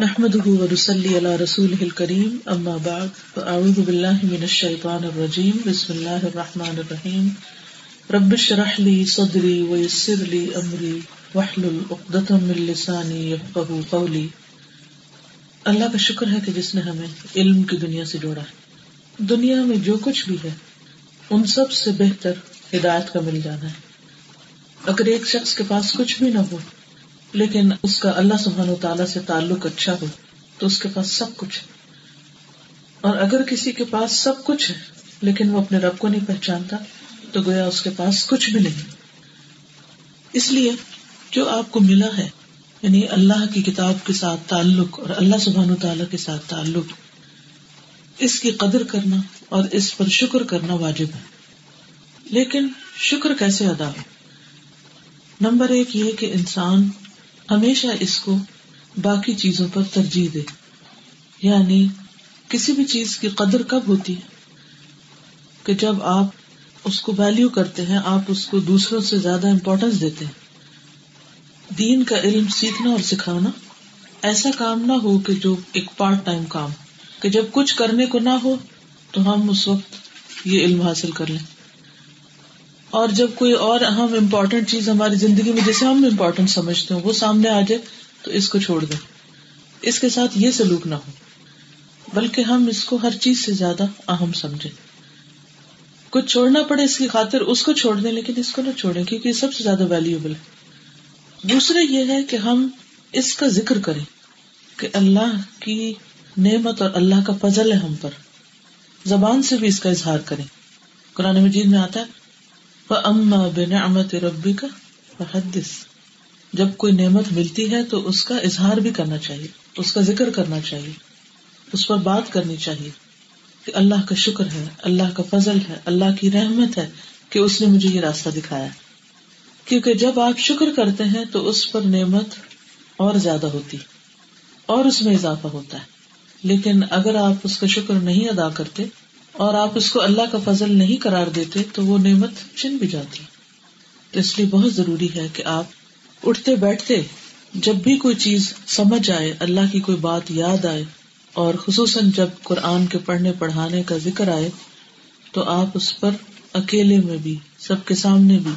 نحمده ونصلي على رسوله الكريم اما بعد فاعوذ بالله من الشيطان الرجيم. بسم الله الرحمن الرحيم. رب اشرح لي صدري ويسر لي امري واحلل عقدة من لساني يفقهوا قولي. اللہ کا شکر ہے کہ جس نے ہمیں علم کی دنیا سے جوڑا ہے۔ دنیا میں جو کچھ بھی ہے، ان سب سے بہتر ہدایت کا مل جانا ہے۔ اگر ایک شخص کے پاس کچھ بھی نہ ہو لیکن اس کا اللہ سبحان و تعالیٰ سے تعلق اچھا ہو تو اس کے پاس سب کچھ ہے۔ اور اگر کسی کے پاس سب کچھ ہے، لیکن وہ اپنے رب کو نہیں پہچانتا، تو گویا اس کے پاس کچھ بھی نہیں۔ اس لیے جو آپ کو ملا ہے یعنی اللہ کی کتاب کے ساتھ تعلق اور اللہ سبحان و تعالیٰ کے ساتھ تعلق، اس کی قدر کرنا اور اس پر شکر کرنا واجب ہے۔ لیکن شکر کیسے ادا ہو نمبر ایک یہ کہ انسان ہمیشہ اس کو باقی چیزوں پر ترجیح دے۔ یعنی کسی بھی چیز کی قدر کب ہوتی ہے؟ کہ جب آپ اس کو ویلو کرتے ہیں، آپ اس کو دوسروں سے زیادہ امپورٹینس دیتے ہیں۔ دین کا علم سیکھنا اور سکھانا ایسا کام نہ ہو کہ جو ایک پارٹ ٹائم کام کہ جب کچھ کرنے کو نہ ہو تو ہم اس وقت یہ علم حاصل کر لیں۔ اور جب کوئی اور اہم امپورٹینٹ چیز ہماری زندگی میں جیسے ہم امپورٹینٹ سمجھتے ہوں، وہ سامنے آ جائے، تو اس کو چھوڑ دیں۔ اس کے ساتھ یہ سلوک نہ ہو، بلکہ ہم اس کو ہر چیز سے زیادہ اہم سمجھے کچھ چھوڑنا پڑے اس کی خاطر، اس کو چھوڑ دیں، لیکن اس کو نہ چھوڑیں، کیونکہ یہ سب سے زیادہ ویلوبل ہے۔ دوسرے یہ ہے کہ ہم اس کا ذکر کریں کہ اللہ کی نعمت اور اللہ کا فضل ہے ہم پر۔ زبان سے بھی اس کا اظہار کریں۔ قرآن مجید میں آتا ہے اما بنعمت ربی کا حدث جب کوئی نعمت ملتی ہے تو اس کا اظہار بھی کرنا چاہیے، اس کا ذکر کرنا چاہیے، اس پر بات کرنی چاہیے کہ اللہ کا شکر ہے، اللہ کا فضل ہے، اللہ کی رحمت ہے کہ اس نے مجھے یہ راستہ دکھایا۔ کیونکہ جب آپ شکر کرتے ہیں تو اس پر نعمت اور زیادہ ہوتی، اور اس میں اضافہ ہوتا ہے۔ لیکن اگر آپ اس کا شکر نہیں ادا کرتے اور آپ اس کو اللہ کا فضل نہیں قرار دیتے تو وہ نعمت چن بھی جاتی۔ تو اس لیے بہت ضروری ہے کہ آپ اٹھتے بیٹھتے جب بھی کوئی چیز سمجھ آئے، اللہ کی کوئی بات یاد آئے، اور خصوصاً جب قرآن کے پڑھنے پڑھانے کا ذکر آئے، تو آپ اس پر اکیلے میں بھی، سب کے سامنے بھی،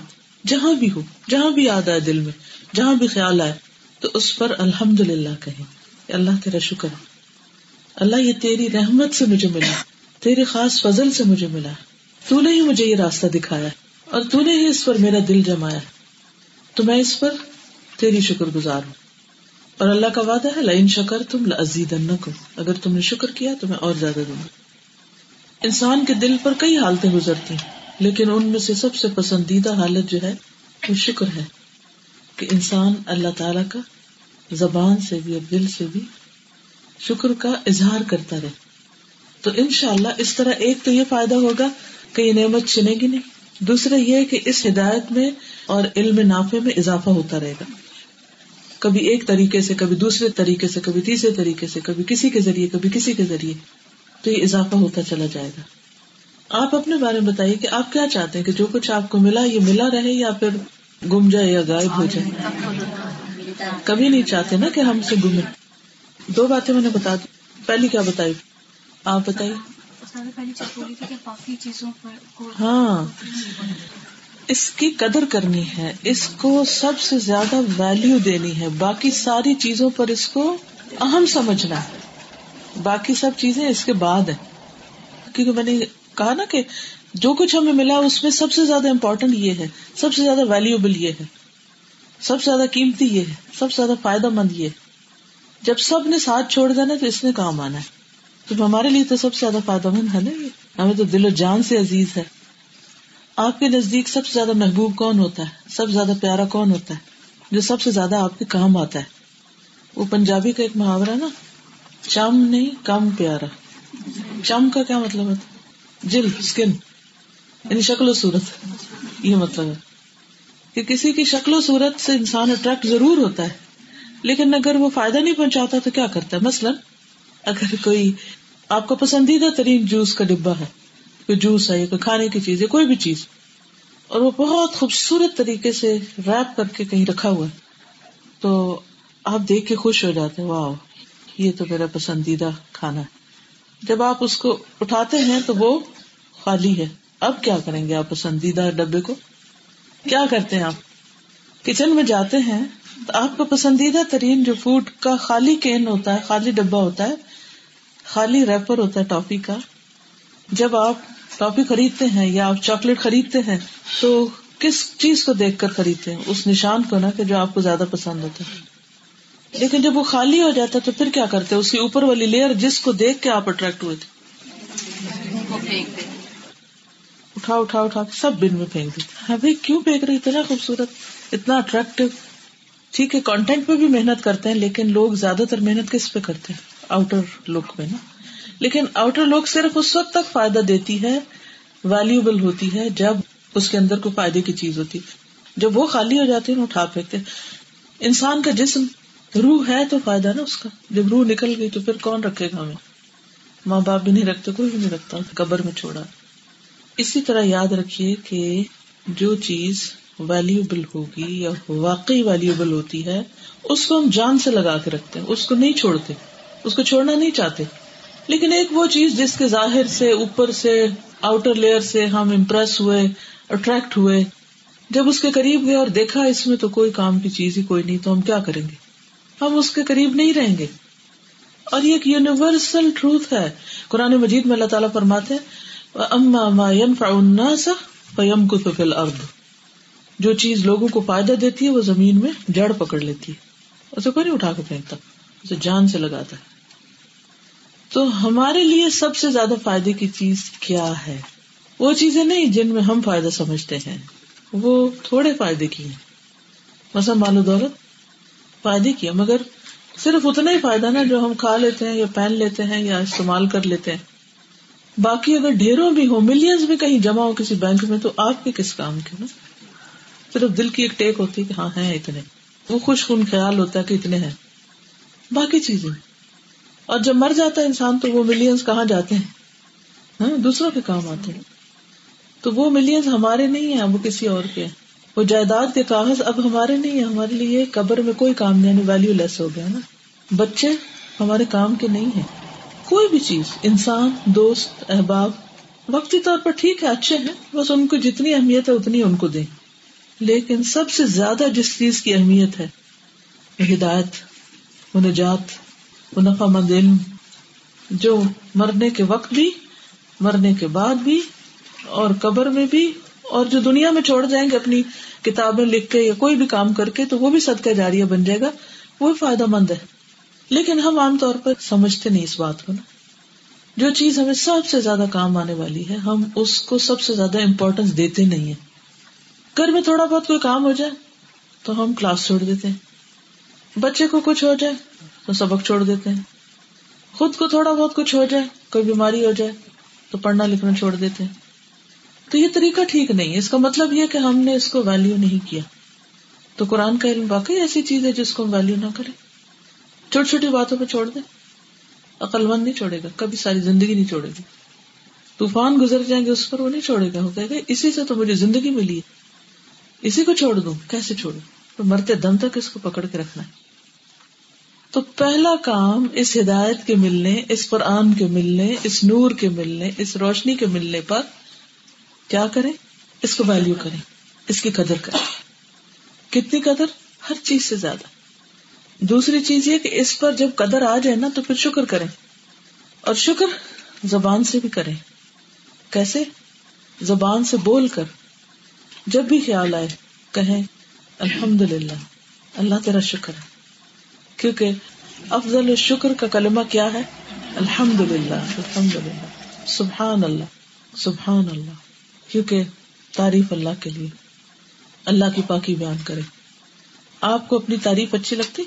جہاں بھی ہو، جہاں بھی یاد آئے دل میں، جہاں بھی خیال آئے، تو اس پر الحمد للہ کہیں۔ اللہ تیرا شکر۔ اللہ یہ تیری رحمت سے مجھے ملا۔ تیرے خاص فضل سے مجھے ملا۔ تو نے ہی مجھے یہ راستہ دکھایا اور تو نے ہی اس پر میرا دل جمایا۔ تو میں اس پر تیری شکر گزار ہوں۔ اور اللہ کا وعدہ ہے لائن شکر تم لزید اگر تم نے شکر کیا تو میں اور زیادہ دوں گا۔ انسان کے دل پر کئی حالتیں گزرتی ہیں، لیکن ان میں سے سب سے پسندیدہ حالت جو ہے، وہ شکر ہے کہ انسان اللہ تعالی کا زبان سے بھی اور دل سے بھی شکر کا اظہار کرتا رہے۔ تو ان شاء اللہ اس طرح ایک تو یہ فائدہ ہوگا کہ یہ نعمت چنے گی نہیں۔ دوسرا یہ کہ اس ہدایت میں اور علم نافے میں اضافہ ہوتا رہے گا۔ کبھی ایک طریقے سے، کبھی دوسرے طریقے سے، کبھی تیسرے طریقے سے، کبھی کسی کے ذریعے، کبھی کسی کے ذریعے تو یہ اضافہ ہوتا چلا جائے گا۔ آپ اپنے بارے میں بتائیے کہ آپ کیا چاہتے ہیں کہ جو کچھ آپ کو ملا، یہ ملا رہے یا پھر گم جائے یا غائب ہو جائے؟ کبھی نہیں چاہتے نا کہ ہم سے گمے دو باتیں میں نے بتا دی۔ پہلی کیا بتائی؟ آپ بتائیے۔ ہاں۔ اس کی قدر کرنی ہے۔ اس کو سب سے زیادہ ویلو دینی ہے۔ باقی ساری چیزوں پر اس کو اہم سمجھنا ہے۔ باقی سب چیزیں اس کے بعد ہے کیونکہ میں نے کہا نا کہ جو کچھ ہمیں ملا اس میں سب سے زیادہ امپورٹینٹ یہ ہے۔ سب سے زیادہ ویلوبل یہ ہے۔ سب سے زیادہ قیمتی یہ ہے۔ سب سے زیادہ فائدہ مند یہ جب سب نے ساتھ چھوڑ دینا تو اس نے کام آنا ہے؟ تو ہمارے لیے تو سب سے زیادہ فائدہ مند ہے نا یہ؟ ہمیں تو دل و جان سے عزیز ہے۔ آپ کے نزدیک سب سے زیادہ محبوب کون ہوتا ہے؟ سب سے زیادہ پیارا کون ہوتا ہے؟ جو سب سے زیادہ آپ کے کام آتا ہے۔ وہ پنجابی کا ایک محاورہ نا۔ چم نہیں، کم پیارا۔ چم کا کیا مطلب ہے؟ جل اسکن یعنی شکل و صورت۔ یہ مطلب ہے۔ کہ کسی کی شکل و صورت سے انسان اٹریکٹ ضرور ہوتا ہے۔ لیکن اگر وہ فائدہ نہیں پہنچاتا تو کیا کرتا ہے؟ مثلاً اگر کوئی آپ کا پسندیدہ ترین جوس کا ڈبا ہے، کوئی جوس ہے کوئی کھانے کی چیز ہے کوئی بھی چیز، اور وہ بہت خوبصورت طریقے سے ریپ کر کے کہیں رکھا ہوا ہے، تو آپ دیکھ کے خوش ہو جاتے واہ یہ تو میرا پسندیدہ کھانا ہے۔ جب آپ اس کو اٹھاتے ہیں تو وہ خالی ہے۔ اب کیا کریں گے آپ پسندیدہ ڈبے کو؟ کیا کرتے ہیں آپ؟ کچن میں جاتے ہیں تو آپ کا پسندیدہ ترین جو فوڈ کا خالی کین ہوتا ہے، خالی ڈبا ہوتا ہے خالی ریپر ہوتا ہے ٹافی کا۔ جب آپ ٹافی خریدتے ہیں یا آپ چاکلیٹ خریدتے ہیں، تو کس چیز کو دیکھ کر خریدتے ہیں؟ اس نشان کو نا کہ جو آپ کو زیادہ پسند ہوتا ہے۔ لیکن جب وہ خالی ہو جاتا ہے تو پھر کیا کرتے؟ اس کی اوپر والی لیئر جس کو دیکھ کے آپ اٹریکٹ ہوئے تھے۔ اٹھا اٹھا اٹھا سب بن میں پھینک دیتے۔ ہاں بھائی، کیوں پھینک رہی؟ اتنا خوبصورت، اتنا اٹریکٹو ٹھیک ہے کانٹینٹ پہ بھی محنت کرتے ہیں، لیکن لوگ زیادہ تر محنت کس پہ کرتے ہیں؟ آؤٹر لک پہ نا۔ لیکن آؤٹر لک صرف اس وقت تک فائدہ دیتی ہے ویلوبل ہوتی ہے، جب اس کے اندر کوئی فائدے کی چیز ہوتی۔ جب وہ خالی ہو جاتی ہے اٹھا پھینکتے۔ انسان کا جسم روح ہے تو فائدہ نا اس کا۔ جب روح نکل گئی تو پھر کون رکھے گا ہمیں؟ ماں باپ بھی نہیں رکھتے، کوئی بھی نہیں رکھتا قبر میں چھوڑا۔ اسی طرح یاد رکھیے کہ جو چیز ویلوبل ہوگی یا واقعی ویلوبل ہوتی ہے، اس کو ہم جان سے لگا کے رکھتے ہیں، اس کو نہیں چھوڑتے۔ اس کو چھوڑنا نہیں چاہتے۔ لیکن ایک وہ چیز جس کے ظاہر سے اوپر سے آؤٹر لیئر سے ہم امپریس ہوئے اٹریکٹ ہوئے۔ جب اس کے قریب گئے اور دیکھا اس میں تو کوئی کام کی چیز ہی کوئی نہیں، تو ہم کیا کریں گے؟ ہم اس کے قریب نہیں رہیں گے۔ اور یہ ایک یونیورسل ٹروت ہے۔ قرآن مجید میں اللہ تعالیٰ فرماتے جو چیز لوگوں کو فائدہ دیتی ہے، وہ زمین میں جڑ پکڑ لیتی ہے۔ اسے کوئی نہیں اٹھا کے پھینکتا، اسے جان سے لگاتا ہے۔ تو ہمارے لیے سب سے زیادہ فائدے کی چیز کیا ہے؟ وہ چیزیں نہیں جن میں ہم فائدہ سمجھتے ہیں۔ وہ تھوڑے فائدے کی ہیں۔ مثلا مال و دولت، فائدے کی ہے مگر صرف اتنا ہی فائدہ نا جو ہم کھا لیتے ہیں یا پہن لیتے ہیں یا استعمال کر لیتے ہیں۔ باقی اگر ڈھیروں بھی ہو ملینز بھی کہیں جمع ہو کسی بینک میں، تو آپ کے کس کام کے نا؟ صرف دل کی ایک ٹیک ہوتی ہے کہ ہاں ہے اتنے۔ وہ خوش خون خیال ہوتا ہے کہ اتنے ہیں۔ باقی چیزیں۔ اور جب مر جاتا ہے انسان تو وہ ملینز کہاں جاتے ہیں؟ ہاں دوسروں کے کام آتے ہیں۔ تو وہ ملینز ہمارے نہیں ہیں، وہ کسی اور کے ہیں۔ وہ جائیداد کے کاغذ اب ہمارے نہیں ہے ہمارے لیے قبر میں کوئی کام نہیں یعنی ویلو لیس ہو گیا نا۔ بچے ہمارے کام کے نہیں ہے کوئی بھی چیز، انسان، دوست، احباب، وقتی طور پر ٹھیک ہے، اچھے ہیں، بس ان کو جتنی اہمیت ہے اتنی ان کو دیں۔ لیکن سب سے زیادہ جس چیز کی اہمیت ہے، ہدایت وہ نجات نفع مند علم جو مرنے کے وقت بھی، مرنے کے بعد بھی، اور قبر میں بھی، اور جو دنیا میں چھوڑ جائیں گے اپنی کتابیں لکھ کے یا کوئی بھی کام کر کے، تو وہ بھی صدقہ جاریہ بن جائے گا، وہ فائدہ مند ہے۔ لیکن ہم عام طور پر سمجھتے نہیں اس بات کو نا۔ جو چیز ہمیں سب سے زیادہ کام آنے والی ہے، ہم اس کو سب سے زیادہ امپورٹینس دیتے نہیں ہیں۔ گھر میں تھوڑا بہت کوئی کام ہو جائے، تو ہم کلاس چھوڑ دیتے ہیں۔ بچے کو کچھ ہو جائے تو سبق چھوڑ دیتے ہیں۔ خود کو تھوڑا بہت کچھ ہو جائے، کوئی بیماری ہو جائے، تو پڑھنا لکھنا چھوڑ دیتے ہیں۔ تو یہ طریقہ ٹھیک نہیں ہے۔ اس کا مطلب یہ کہ ہم نے اس کو ویلو نہیں کیا۔ تو قرآن کا علم واقعی ایسی چیز ہے جس کو ہم ویلو نہ کریں۔ چھوٹی چھوٹی باتوں پہ چھوڑ دیں۔ عقل مند نہیں چھوڑے گا، کبھی ساری زندگی نہیں چھوڑے گی طوفان گزر جائیں گے، اس پر وہ نہیں چھوڑے گا۔ کہے گا، اسی سے تو مجھے زندگی ملی ہے۔ اسی کو چھوڑ دوں، کیسے چھوڑوں؟ تو مرتے دم تک اس کو پکڑ کے رکھنا ہے۔ تو پہلا کام اس ہدایت کے ملنے، اس قرآن کے ملنے، اس نور کے ملنے، اس روشنی کے ملنے پر کیا کریں؟ اس کو ویلو کریں، اس کی قدر کریں۔ کتنی قدر؟ ہر چیز سے زیادہ۔ دوسری چیز یہ کہ اس پر جب قدر آ جائے نا تو پھر شکر کریں۔ اور شکر زبان سے بھی کریں۔ کیسے؟ زبان سے بول کر۔ جب بھی خیال آئے، کہیں الحمد للہ اللہ تیرا شکر ہے۔ کیونکہ افضل شکر کا کلمہ کیا ہے؟ الحمد للہ الحمد للہ سبحان اللہ سبحان اللہ کیونکہ تعریف اللہ کے لیے، اللہ کی پاکی بیان کرے۔ آپ کو اپنی تعریف اچھی لگتی؟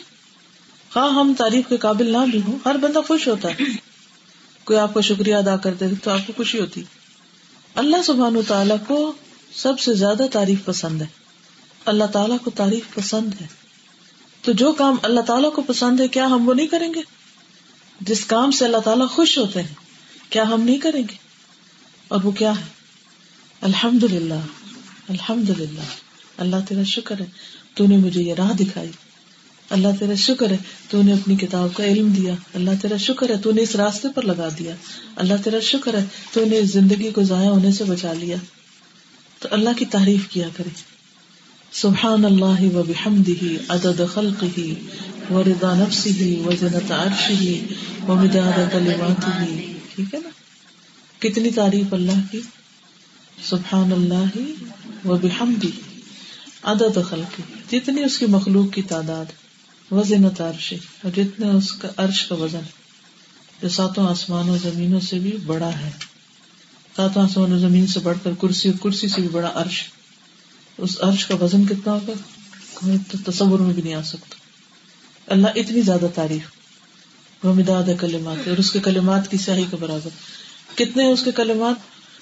ہاں ہم تعریف کے قابل نہ بھی ہوں، ہر بندہ خوش ہوتا ہے۔ کوئی آپ کا شکریہ ادا کر دے تو آپ کو خوشی ہوتی۔ اللہ سبحان تعالیٰ کو سب سے زیادہ تعریف پسند ہے۔ اللہ تعالیٰ کو تعریف پسند ہے۔ تو جو کام اللہ تعالیٰ کو پسند ہے، کیا ہم وہ نہیں کریں گے؟ جس کام سے اللہ تعالیٰ خوش ہوتے ہیں، کیا ہم نہیں کریں گے؟ اور وہ کیا ہے؟ الحمد للہ الحمد للہ اللہ تیرا شکر ہے، تو نے مجھے یہ راہ دکھائی۔ اللہ تیرا شکر ہے، تو نے اپنی کتاب کا علم دیا۔ اللہ تیرا شکر ہے، تو نے اس راستے پر لگا دیا۔ اللہ تیرا شکر ہے، تو نے اس زندگی کو ضائع ہونے سے بچا لیا۔ تو اللہ کی تعریف کیا کرے۔ سبحان اللہ و بحمدہ، عدد خلقہ و رضا نفسہ و زنت عرشہ و مداد ٹھیک ہے نا؟ کتنی تعریف اللہ کی؟ سبحان اللہ و بحمدہ، عدد خلقہ۔ جتنی اس کی مخلوق کی تعداد وزن عرش اور جتنے اس کا عرش کا وزن۔ جو ساتوں آسمانوں زمینوں سے بھی بڑا ہے۔ ساتوں آسمانوں زمین سے بڑھ کر کرسی اور کرسی سے بھی بڑا عرش۔ اس عرش کا وزن کتنا ہوگا؟ ہمیں تو تصور میں بھی نہیں آ سکتا۔ اللہ اتنی زیادہ تعریف۔ وہ مداد کلمات اور اس کے کلمات کی سیاہی کے برابر۔ کتنے اس کے کلمات؟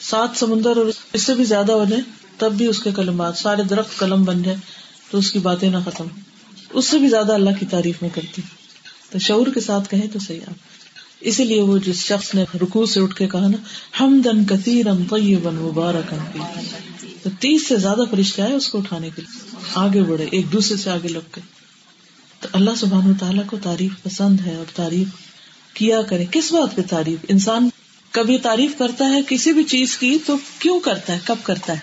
سات سمندر اور اس سے بھی زیادہ ہو جائے تب بھی اس کے کلمات۔ سارے درخت قلم بن جائے تو اس کی باتیں نہ ختم۔ اس سے بھی زیادہ اللہ کی تعریف میں کرتی۔ تو شعور کے ساتھ کہیں تو صحیح آپ اسی لیے وہ جس شخص نے رکو سے اٹھ کے کہا نا ہم دن کثیر مبارک تو تیس سے زیادہ فرشتے آئے اس کو اٹھانے کے لیے۔ آگے بڑھے، ایک دوسرے سے آگے لگ گئے۔ تو اللہ سبحان تعالیٰ کو تعریف پسند ہے اور تعریف کیا کرے؟ کس بات پہ تعریف؟ انسان کبھی تعریف کرتا ہے کسی بھی چیز کی تو کیوں کرتا ہے؟ کب کرتا ہے؟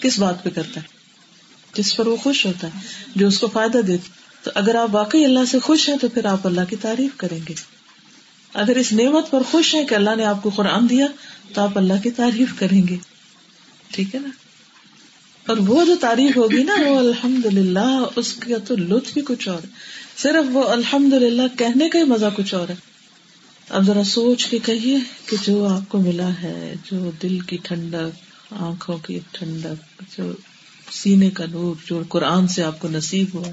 کس بات پہ کرتا ہے؟ جس پر وہ خوش ہوتا ہے، جو اس کو فائدہ دیتا تو اگر آپ واقعی اللہ سے خوش ہیں تو پھر آپ اللہ کی تعریف کریں گے۔ اگر اس نعمت پر خوش ہیں کہ اللہ نے آپ کو قرآن دیا تو آپ اللہ کی تعریف کریں گے۔ ٹھیک ہے نا؟ اور وہ جو تعریف ہوگی نا، وہ الحمد للہ اس کا تو لطف بھی کچھ اور صرف وہ الحمد للہ کہنے کا ہی مزہ کچھ اور ہے۔ اب ذرا سوچ کے کہیے کہ جو آپ کو ملا ہے، جو دل کی ٹھنڈک، آنکھوں کی ٹھنڈک، جو سینے کا نور، جو قرآن سے آپ کو نصیب ہوا،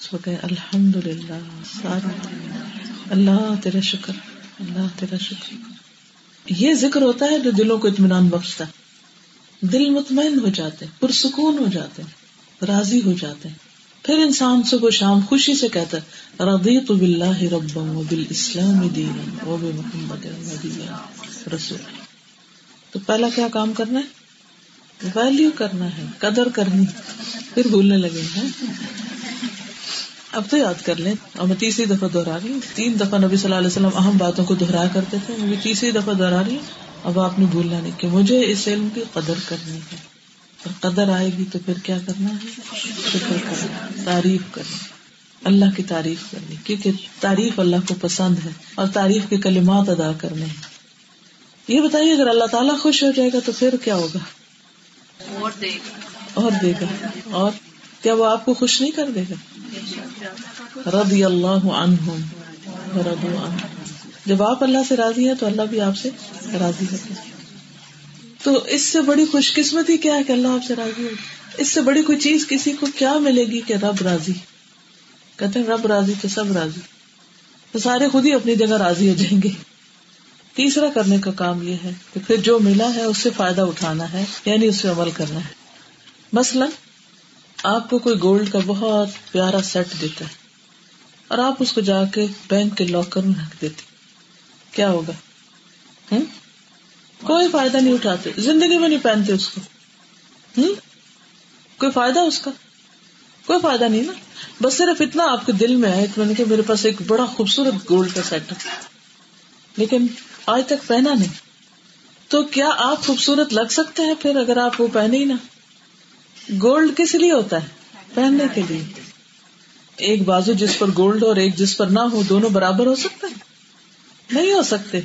اس کو کہ الحمد للہ سارا۔ اللہ تیرا شکر، اللہ تیرا شکر۔ یہ ذکر ہوتا ہے جو دلوں کو اطمینان بخشتا ہے۔ دل مطمئن ہو جاتے ہیں، پرسکون ہو جاتے ہیں، راضی ہو جاتے ہیں۔ پھر انسان صبح شام خوشی سے کہتا ہے، رضیت باللہ رب و بال اسلام دین و محمد رسول۔ تو پہلا کیا کام کرنا ہے؟ ویلو کرنا ہے، قدر کرنی پھر بھولنے لگے ہیں ہاں۔ اب تو یاد کر لیں اور میں تیسری دفعہ دوہرا رہی ہوں۔ تین دفعہ نبی صلی اللہ علیہ وسلم اہم باتوں کو دوہرایا کرتے تھے میں تیسری دفعہ دوہرا رہی ہوں۔ اب آپ نے بھولنا نہیں کہ مجھے اس علم کی قدر کرنی ہے۔ اور قدر آئے گی تو پھر کیا کرنا ہے؟ شکر کرنا تعریف کرنا اللہ کی تعریف کرنی۔ کیونکہ تعریف اللہ کو پسند ہے اور تعریف کے کلمات ادا کرنے یہ بتائیے اگر اللہ تعالیٰ خوش ہو جائے گا تو پھر کیا ہوگا؟ اور دے گا۔ اور کیا وہ آپ کو خوش نہیں کر دے گا؟ رضی اللہ عنہم۔ جب آپ اللہ سے راضی ہے تو اللہ بھی آپ سے راضی ہے۔ تو اس سے بڑی خوش قسمتی کیا ہے کہ اللہ آپ سے راضی ہو اس سے بڑی کوئی چیز کسی کو کیا ملے گی کہ رب راضی؟ کہتے ہیں رب راضی تو سب راضی۔ تو سارے خود ہی اپنی جگہ راضی ہو جائیں گے۔ تیسرا کرنے کا کام یہ ہے کہ پھر جو ملا ہے اس سے فائدہ اٹھانا ہے یعنی اس سے عمل کرنا ہے۔ مثلاً، آپ کو کوئی گولڈ کا بہت پیارا سیٹ دیتا ہے اور آپ اس کو جا کے بینک کے لاکر میں رکھ دیتے کیا ہوگا؟ کوئی فائدہ نہیں اٹھاتے۔ زندگی میں نہیں پہنتے اس کو۔ کوئی فائدہ اس کا؟ کوئی فائدہ نہیں نا۔ بس صرف اتنا آپ کے دل میں ہے۔ کہ میں نے کہ میرے پاس ایک بڑا خوبصورت گولڈ کا سیٹ ہے۔ لیکن آج تک پہنا نہیں۔ تو کیا آپ خوبصورت لگ سکتے ہیں پھر اگر آپ وہ پہنے ہی نا گولڈ کس لیے ہوتا ہے؟ پہننے کے لیے۔ ایک بازو جس پر گولڈ اور ایک جس پر نہ ہو، دونوں برابر ہو سکتے نہیں ہو سکتے۔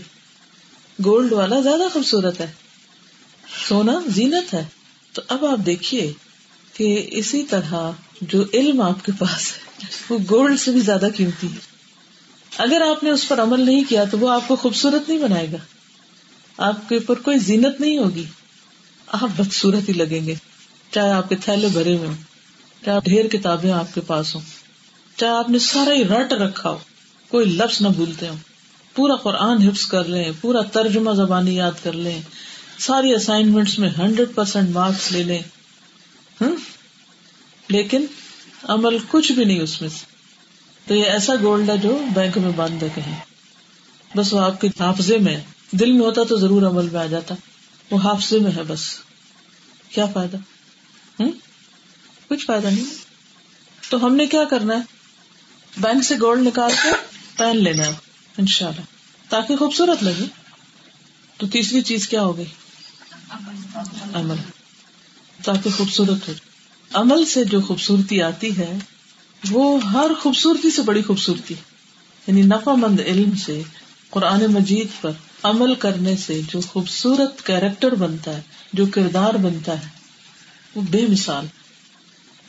گولڈ والا زیادہ خوبصورت ہے۔ سونا زینت ہے۔ تو اب آپ دیکھیے کہ اسی طرح جو علم آپ کے پاس ہے، وہ گولڈ سے بھی زیادہ قیمتی ہے۔ اگر آپ نے اس پر عمل نہیں کیا تو وہ آپ کو خوبصورت نہیں بنائے گا۔ آپ کے اوپر کوئی زینت نہیں ہوگی۔ آپ بدسورت ہی لگیں گے۔ چاہے آپ کے تھیلے بھرے ہوئے ہوں، چاہے ڈھیر کتابیں آپ کے پاس ہوں، چاہے آپ نے سارا ہی رٹ رکھا ہو، کوئی لفظ نہ بھولتے ہو پورا قرآن حفظ کر لیں، پورا ترجمہ زبانی یاد کر لیں، ساری اسائنمنٹس میں ہنڈریڈ پرسینٹ مارکس لے لیں۔ لیکن عمل کچھ بھی نہیں اس میں۔ سے تو یہ ایسا گولڈ ہے جو بینک میں بند ہے کہیں۔ بس وہ آپ کے حافظے میں، دل میں ہوتا تو ضرور عمل میں آ جاتا۔ وہ حافظے میں ہے بس۔ کیا فائدہ؟ کچھ فائدہ نہیں۔ تو ہم نے کیا کرنا ہے؟ بینک سے گولڈ نکال کے پہن لینا ہے۔ ان شاء اللہ تاکہ خوبصورت لگے۔ تو تیسری چیز کیا ہو گئی؟ عمل۔ تاکہ خوبصورت ہو۔ عمل سے جو خوبصورتی آتی ہے، وہ ہر خوبصورتی سے بڑی خوبصورتی یعنی نفع مند علم سے، قرآن مجید پر عمل کرنے سے جو خوبصورت کیریکٹر بنتا ہے، جو کردار بنتا ہے، وہ بے مثال۔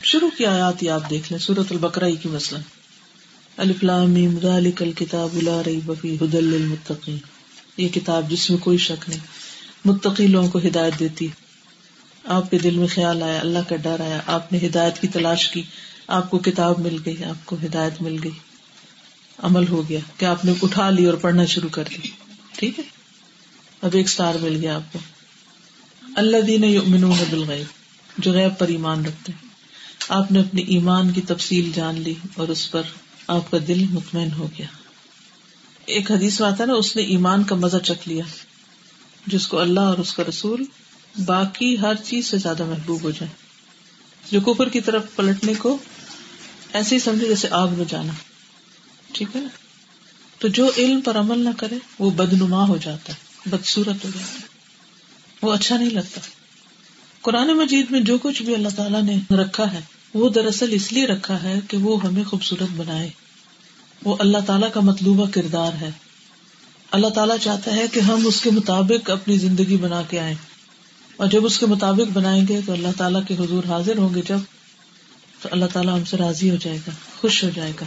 شروع کی آیات آپ دیکھ لیں سورت البکرائی کی مسئلہ الفلام کتاب المتقین یہ کتاب جس میں کوئی شک نہیں، متقی لوگوں کو ہدایت دیتی۔ آپ کے دل میں خیال آیا، اللہ کا ڈر آیا، آپ نے ہدایت کی تلاش کی، آپ کو کتاب مل گئی، آپ کو ہدایت مل گئی۔ عمل ہو گیا کہ آپ نے اٹھا لی اور پڑھنا شروع کر دی۔ ٹھیک ہے؟ اب ایک اسٹار مل گیا آپ کو۔ اللہ دین بالغیب، جو غیب پر ایمان رکھتے ہیں۔ آپ نے اپنی ایمان کی تفصیل جان لی اور اس پر آپ کا دل مطمئن ہو گیا۔ ایک حدیث میں آتا نا، اس نے ایمان کا مزہ چکھ لیا، جس کو اللہ اور اس کا رسول باقی ہر چیز سے زیادہ محبوب ہو جائے جو کفر کی طرف پلٹنے کو ایسے ہی سمجھے جیسے آگ میں جانا۔ ٹھیک ہے نا؟ تو جو علم پر عمل نہ کرے، وہ بدنما ہو جاتا ہے بدسورت ہو جاتا ہے۔ وہ اچھا نہیں لگتا۔ قرآن مجید میں جو کچھ بھی اللہ تعالیٰ نے رکھا ہے وہ دراصل اس لیے رکھا ہے کہ وہ ہمیں خوبصورت بنائے۔ وہ اللہ تعالیٰ کا مطلوبہ کردار ہے۔ اللہ تعالیٰ چاہتا ہے کہ ہم اس کے مطابق اپنی زندگی بنا کے آئے اور جب اس کے مطابق بنائیں گے تو اللہ تعالیٰ کے حضور حاضر ہوں گے جب تو اللہ تعالیٰ ہم سے راضی ہو جائے گا، خوش ہو جائے گا۔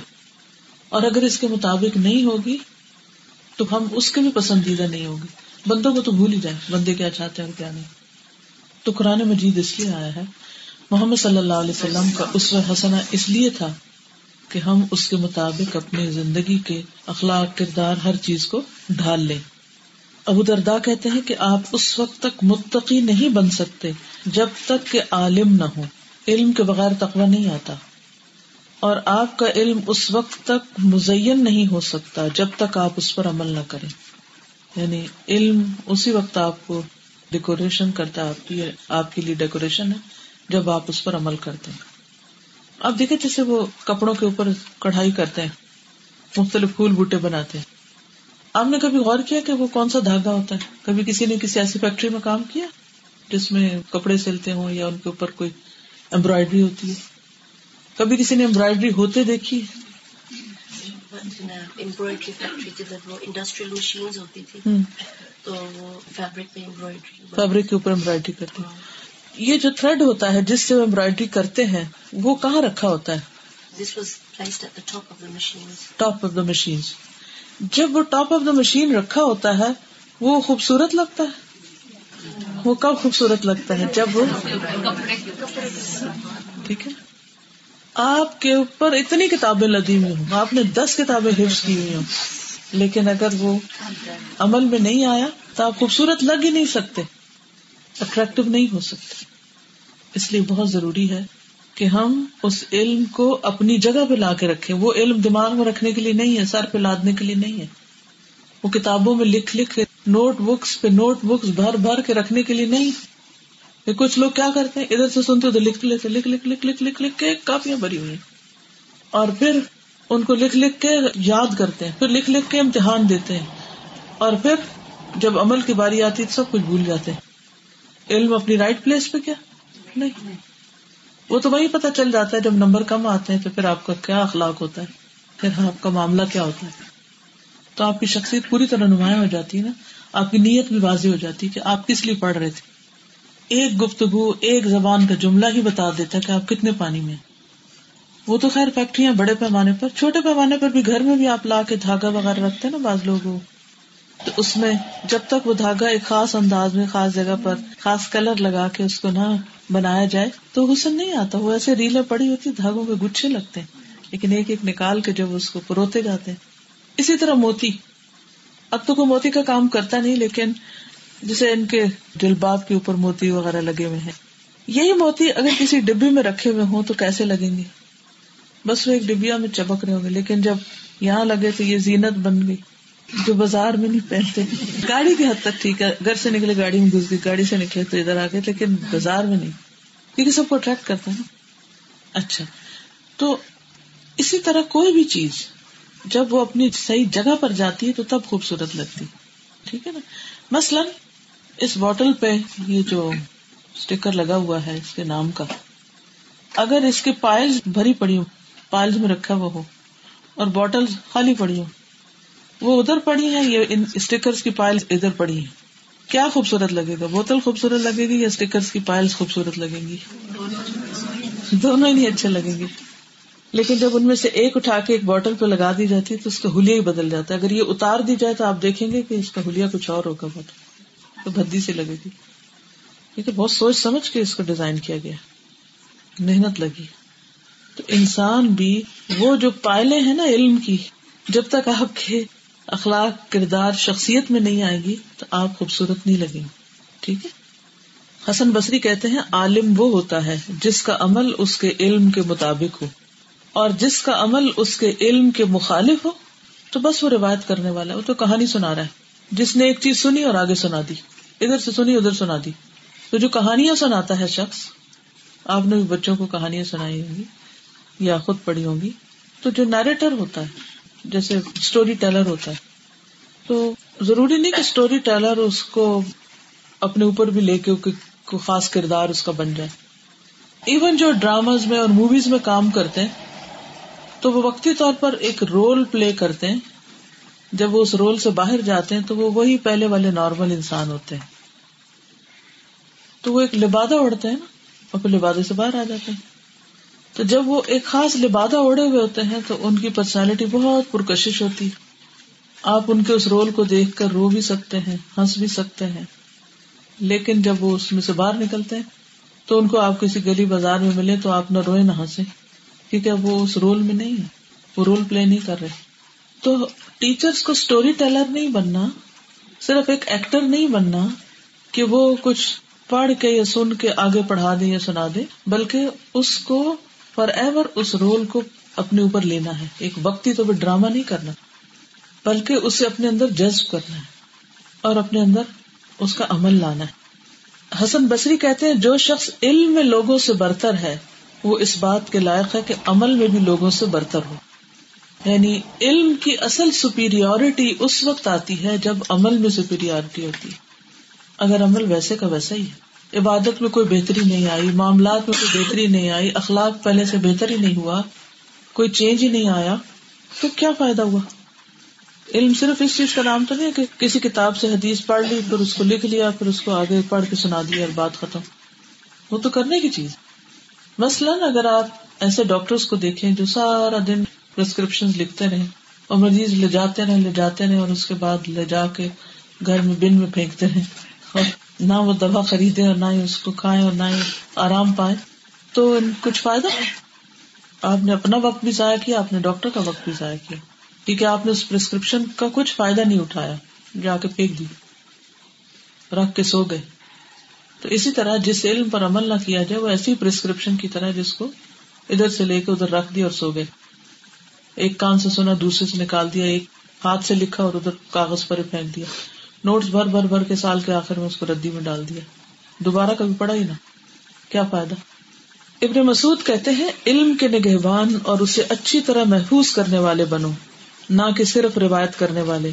اور اگر اس کے مطابق نہیں ہوگی تو ہم اس کے بھی پسندیدہ نہیں ہوگی بندوں کو تو بھول ہی جائے بندے کیا چاہتے ہیں اور کیا نہیں۔ تو قرآن مجید اس لیے آیا ہے محمد صلی اللہ علیہ وسلم کا اس حسنا اس لیے تھا کہ ہم اس کے مطابق اپنی زندگی کے اخلاق، کردار، ہر چیز کو ڈھال لیں۔ ابو دردا کہتے ہیں کہ آپ اس وقت تک متقی نہیں بن سکتے جب تک کہ عالم نہ ہو علم کے بغیر تقوی نہیں آتا۔ اور آپ کا علم اس وقت تک مزین نہیں ہو سکتا جب تک آپ اس پر عمل نہ کریں۔ یعنی علم اسی وقت آپ کو ڈیکوریشن کرتا ہے، آپ کی آپ کے لیے ڈیکوریشن ہے۔ جب آپ اس پر عمل کرتے ہیں۔ آپ دیکھیں جیسے وہ کپڑوں کے اوپر کڑھائی کرتے ہیں مختلف پھول بوٹے بناتے ہیں۔ آپ نے کبھی غور کیا کہ وہ کون سا دھاگا ہوتا ہے؟ کبھی کسی نے کسی ایسی فیکٹری میں کام کیا جس میں کپڑے سلتے ہوں یا ان کے اوپر کوئی امبرائڈری ہوتی ہے؟ کبھی کسی نے امبرائڈری ہوتے دیکھی؟ امبرائڈری فیکٹری انڈسٹریل مشین ہوتی تھی تو فیبرک فیبرک کے اوپر امبرائڈری کرتے یہ جو تھریڈ ہوتا ہے جس سے وہ امبرائڈری کرتے ہیں وہ کہاں رکھا ہوتا ہے؟ ٹاپ آف دا مشین جب وہ ٹاپ آف دا مشین رکھا ہوتا ہے وہ خوبصورت لگتا ہے؟ وہ کب خوبصورت لگتا ہے؟ جب وہ ٹھیک ہے؟ آپ کے اوپر اتنی کتابیں لدی ہوئی ہوں آپ نے دس کتابیں حفظ کی ہوئی ہوں لیکن اگر وہ عمل میں نہیں آیا تو آپ خوبصورت لگ ہی نہیں سکتے۔ اٹریکٹو نہیں ہو سکتے اس لیے بہت ضروری ہے کہ ہم اس علم کو اپنی جگہ پہ لا کے رکھے وہ علم دماغ میں رکھنے کے لیے نہیں ہے سر پہ لادنے کے لیے نہیں ہے وہ کتابوں میں لکھ لکھ نوٹ بکس پہ نوٹ بکس بھر بھر کے رکھنے کے لیے نہیں کچھ لوگ کیا کرتے ہیں ادھر سے سنتے تو لکھ لیتے لکھ لکھ لکھ لکھ لکھ لکھ کے کاپیاں بھری ہوئی اور پھر ان کو لکھ لکھ کے یاد کرتے ہیں پھر لکھ لکھ کے امتحان دیتے ہیں اور پھر جب عمل کی باری آتی ہے سب کچھ بھول جاتے ہیں علم اپنی رائٹ پلیس پہ کیا؟ نہیں. وہ تو وہی پتا چل جاتا ہے جب نمبر کم آتے ہیں تو پھر آپ کا کیا اخلاق ہوتا ہے؟ پھر ہاں، آپ کا معاملہ کیا ہوتا ہے؟ تو آپ کی شخصیت پوری طرح نمایاں ہو جاتی ہے نا؟ آپ کی نیت بھی واضح ہو جاتی ہے کہ آپ کس لیے پڑھ رہے تھے؟ ایک گفتگو، ایک زبان کا جملہ ہی بتا دیتا کہ آپ کتنے پانی میں وہ تو خیر فیکٹریاں بڑے پیمانے پر، چھوٹے پیمانے پر بھی گھر میں بھی آپ لا کے دھاگا وغیرہ رکھتے نا بعض لوگ تو اس میں جب تک وہ دھاگا ایک خاص انداز میں، خاص جگہ پر، خاص کلر لگا کے اس کو نہ بنایا جائے، تو حسن نہیں آتا۔ وہ ایسے ریلیں پڑی ہوتی، دھاگوں کے گچھے لگتے ہیں۔ لیکن ایک ایک نکال کے جب اس کو پروتے جاتے ہیں۔ اسی طرح موتی۔ اب تو کوئی موتی کا کام کرتا نہیں، لیکن جسے ان کے جلباب کے اوپر موتی وغیرہ لگے ہوئے ہیں۔ یہی موتی اگر کسی ڈبی میں رکھے ہوئے ہوں تو کیسے لگیں گے بس وہ ایک ڈبیا میں چپک رہے ہوں گے، لیکن جب یہاں لگے تو یہ زینت بن گئی۔ جو بازار میں نہیں پہنتے۔ گاڑی کی حد تک ٹھیک ہے۔ گھر سے نکلے گاڑی میں گھس گئی، گاڑی سے نکلے تو ادھر آ گئے لیکن بازار میں نہیں۔ کیونکہ سب کو اٹریکٹ کرتا ہے اچھا۔ تو اسی طرح کوئی بھی چیز، جب وہ اپنی صحیح جگہ پر جاتی ہے تو تب خوبصورت لگتی۔ ٹھیک ہے نا؟ مثلاً اس بوٹل پہ یہ جو اسٹیکر لگا ہوا ہے، اس کے نام کا۔ اگر اس کے پائل بھری پڑی ہو پائل میں رکھا ہوا ہو اور بوٹل خالی پڑی ہو وہ ادھر پڑی ہے یہ اسٹیکر کی پائل ادھر پڑی ہے کیا خوبصورت لگے گا؟ بوتل خوبصورت لگے گی یا اسٹیکر کی پائل خوبصورت لگیں گی؟ دونوں ہی نہیں اچھے لگیں گے۔ لیکن جب ان میں سے ایک اٹھا کے ایک بوٹل پہ لگا دی جاتی ہے تو اس کا ہولیا ہی بدل جاتا ہے۔ اگر یہ اتار دی جائے تو آپ دیکھیں گے کہ اس کا ہولیا کچھ اور ہوگا۔ بوٹل تو بدی سے لگے گی۔ کیونکہ بہت سوچ سمجھ کے اس کو ڈیزائن کیا گیا۔ محنت لگی۔ تو انسان بھی وہ جو پائلے ہیں نا علم کی، جب تک آپ کے اخلاق، کردار شخصیت میں نہیں آئے گی، تو آپ خوبصورت نہیں لگیں گے ٹھیک ہے؟ حسن بصری کہتے ہیں، عالم وہ ہوتا ہے جس کا عمل اس کے علم کے مطابق ہو، اور جس کا عمل اس کے علم کے مخالف ہو، تو بس وہ روایت کرنے والا ہے، وہ تو کہانی سنا رہا ہے۔ جس نے ایک چیز سنی اور آگے سنا دی، ادھر سے سنی، ادھر سنا دی۔ تو جو کہانیاں سناتا ہے شخص، آپ نے بھی بچوں کو کہانیاں سنائی ہوں گی یا خود پڑھی ہوں گی، تو جو نیریٹر ہوتا ہے جیسے اسٹوری ٹیلر ہوتا ہے۔ تو ضروری نہیں کہ اسٹوری ٹیلر اس کو اپنے اوپر بھی لے کے کوئی خاص کردار اس کا بن جائے۔ ایون جو ڈراماز میں اور موویز میں کام کرتے ہیں، تو وہ وقتی طور پر ایک رول پلے کرتے ہیں۔ جب وہ اس رول سے باہر جاتے ہیں، تو وہ وہی پہلے والے نارمل انسان ہوتے ہیں۔ تو وہ ایک لبادہ اڑتے ہیں نا، اور پھر لبادے سے باہر آ جاتے ہیں۔ تو جب وہ ایک خاص لبادہ اڑے ہوئے ہوتے ہیں تو ان کی پرسنالٹی بہت پرکشش ہوتی۔ آپ ان کے اس رول کو دیکھ کر رو بھی سکتے ہیں، ہنس بھی سکتے ہیں۔ لیکن جب وہ اس میں سے باہر نکلتے ہیں، تو ان کو آپ کسی گلی بازار میں ملے تو آپ نہ روئے نہ ہنسے، کیونکہ وہ اس رول میں نہیں ہے وہ رول پلے نہیں کر رہے۔ تو ٹیچرس کو اسٹوری ٹیلر نہیں بننا، صرف ایک ایکٹر نہیں بننا کہ وہ کچھ پڑھ کے یا سن کے آگے پڑھا دے یا سنا دے، بلکہ اس کو فار ایور اس رول کو اپنے اوپر لینا ہے۔ ایک وقتی تو ڈرامہ نہیں کرنا، بلکہ اسے اپنے اندر جذب کرنا ہے اور اپنے اندر اس کا عمل لانا ہے۔ حسن بصری کہتے ہیں، جو شخص علم میں لوگوں سے برتر ہے، وہ اس بات کے لائق ہے کہ عمل میں بھی لوگوں سے برتر ہو۔ یعنی علم کی اصل سپیریورٹی اس وقت آتی ہے جب عمل میں سپیریورٹی ہوتی ہے۔ اگر عمل ویسے کا ویسا ہی ہے۔ عبادت میں کوئی بہتری نہیں آئی، معاملات میں کوئی بہتری نہیں آئی، اخلاق پہلے سے بہتر ہی نہیں ہوا، کوئی چینج ہی نہیں آیا، تو کیا فائدہ ہوا؟ علم صرف اس چیز کا نام تو نہیں کہ کسی کتاب سے حدیث پڑھ لی، پھر اس کو لکھ لیا، پھر اس کو آگے پڑھ کے سنا دیا اور بات ختم۔ وہ تو کرنے کی چیز۔ مثلاً اگر آپ ایسے ڈاکٹرس کو دیکھیں جو سارا دن پرسکرپشن لکھتے رہے اور مریض لے جاتے رہے لے جاتے رہے اور اس کے بعد لے جا کے گھر میں بن میں پھینکتے رہے اور نہ وہ دوا خریدے اور نہ ہی اس کو کھائے اور نہ ہی آرام پائے تو کچھ فائدہ آپ نے اپنا وقت بھی ضائع کیا اپنے ڈاکٹر کا وقت بھی ضائع کیا۔ کیونکہ آپ نے اس پرسکرپشن کا کچھ فائدہ نہیں اٹھایا، جا کے پھینک دی رکھ کے سو گئے۔ تو اسی طرح جس علم پر عمل نہ کیا جائے، وہ ایسی پرسکرپشن کی طرح جس کو ادھر سے لے کے ادھر رکھ دیا اور سو گئے۔ ایک کان سے سنا، دوسرے سے نکال دیا، ایک ہاتھ سے لکھا اور ادھر کاغذ پر پھینک دیا۔ نوٹس بھر بھر بھر کے سال کے آخر میں اس کو ردی میں ڈال دیا۔ دوبارہ کبھی پڑا ہی نا کیا فائدہ؟ ابن مسعود کہتے ہیں، علم کے نگہبان اور اسے اچھی طرح محفوظ کرنے والے بنو، نہ کہ صرف روایت کرنے والے۔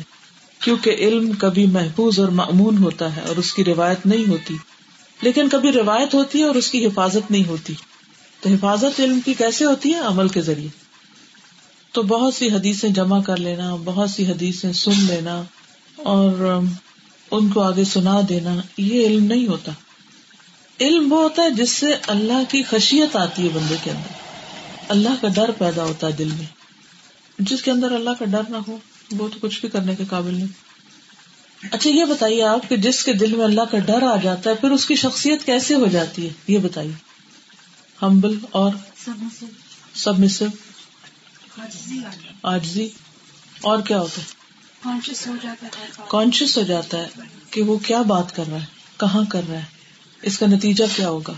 کیونکہ علم کبھی محفوظ اور معمون ہوتا ہے اور اس کی روایت نہیں ہوتی۔ لیکن کبھی روایت ہوتی ہے اور اس کی حفاظت نہیں ہوتی۔ تو حفاظت علم کی کیسے ہوتی ہے؟ عمل کے ذریعے۔ تو بہت سی حدیثیں جمع کر لینا، بہت سی حدیثیں سن لینا۔ اور ان کو آگے سنا دینا یہ علم نہیں ہوتا۔ علم وہ ہوتا ہے جس سے اللہ کی خشیت آتی ہے بندے کے اندر۔ اللہ کا ڈر پیدا ہوتا ہے دل میں۔ جس کے اندر اللہ کا ڈر نہ ہو وہ تو کچھ بھی کرنے کے قابل نہیں۔ اچھا یہ بتائیے آپ کہ جس کے دل میں اللہ کا ڈر آ جاتا ہے پھر اس کی شخصیت کیسے ہو جاتی ہے؟ یہ بتائیے۔ ہمبل اور سب آجزی اور کیا ہوتا ہے؟ کانشیس ہو جاتا ہے کہ وہ کیا بات کر رہا ہے، کہاں کر رہا ہے، اس کا نتیجہ کیا ہوگا؟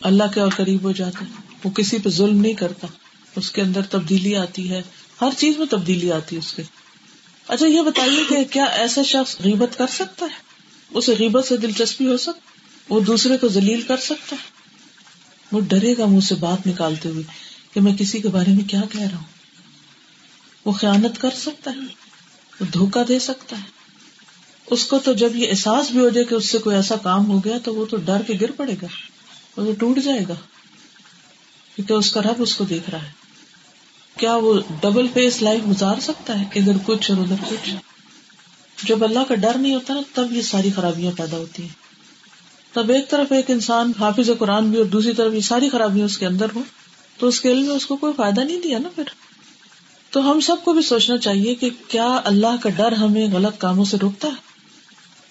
اللہ کے اور قریب ہو جاتا ہے، وہ کسی پہ ظلم نہیں کرتا، اس کے اندر تبدیلی آتی ہے، ہر چیز میں تبدیلی آتی ہے اس کے۔ اچھا یہ بتائیے کہ کیا ایسا شخص غیبت کر سکتا ہے؟ اسے غیبت سے دلچسپی ہو سکتا وہ دوسرے کو ذلیل کر سکتا ہے؟ وہ ڈرے گا منہ سے بات نکالتے ہوئے کہ میں کسی کے بارے میں کیا کہہ رہا ہوں۔ وہ خیانت کر سکتا ہے؟ وہ دھوکا دے سکتا ہے۔ اس کو تو جب یہ احساس بھی ہو جائے کہ اس سے کوئی ایسا کام ہو گیا تو وہ تو ڈر کے گر پڑے گا۔ وہ ٹوٹ جائے گا۔ کیونکہ اس کا رب اس کو دیکھ رہا ہے۔ کیا وہ ڈبل فیس لائف گزار سکتا ہے ادھر کچھ اور ادھر کچھ؟ جب اللہ کا ڈر نہیں ہوتا نا، تب یہ ساری خرابیاں پیدا ہوتی ہیں۔ تب ایک طرف ایک انسان حافظ قرآن بھی اور دوسری طرف یہ ساری خرابیاں اس کے اندر ہو تو اس کے علم میں اس کو کوئی فائدہ نہیں دیا نا پھر۔ تو ہم سب کو بھی سوچنا چاہیے کہ کیا اللہ کا ڈر ہمیں غلط کاموں سے روکتا ہے؟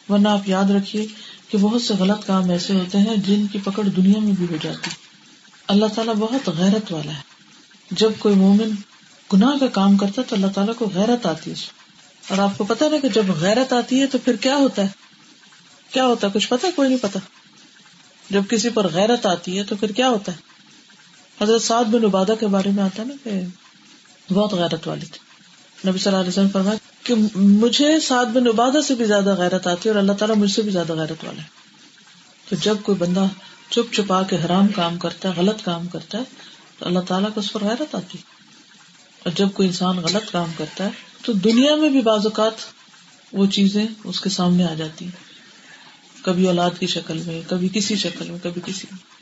ورنہ آپ یاد رکھیے کہ بہت سے غلط کام ایسے ہوتے ہیں جن کی پکڑ دنیا میں بھی ہو جاتی۔ اللہ تعالیٰ بہت غیرت والا ہے۔ جب کوئی مومن گناہ کا کام کرتا ہے تو اللہ تعالیٰ کو غیرت آتی ہے اور آپ کو پتا نا کہ جب غیرت آتی ہے تو پھر کیا ہوتا ہے؟ کیا ہوتا ہے؟ کچھ پتا کوئی نہیں پتا جب کسی پر غیرت آتی ہے تو پھر کیا ہوتا ہے؟ حضرت سعد بن عبادہ کے بارے میں آتا نا کہ بہت غیرت والے تھے نبی صلی اللہ علیہ وسلم فرمایا کہ مجھے سعد بن عبادہ سے بھی زیادہ غیرت آتی ہے اور اللہ تعالیٰ مجھ سے بھی زیادہ غیرت والا ہے تو جب کوئی بندہ چپ چپا کے حرام کام کرتا ہے، غلط کام کرتا ہے، تو اللہ تعالیٰ کو اس پر غیرت آتی اور جب کوئی انسان غلط کام کرتا ہے، تو دنیا میں بھی بعض اوقات وہ چیزیں اس کے سامنے آ جاتی ہیں۔ کبھی اولاد کی شکل میں، کبھی کسی شکل میں، کبھی کسی میں۔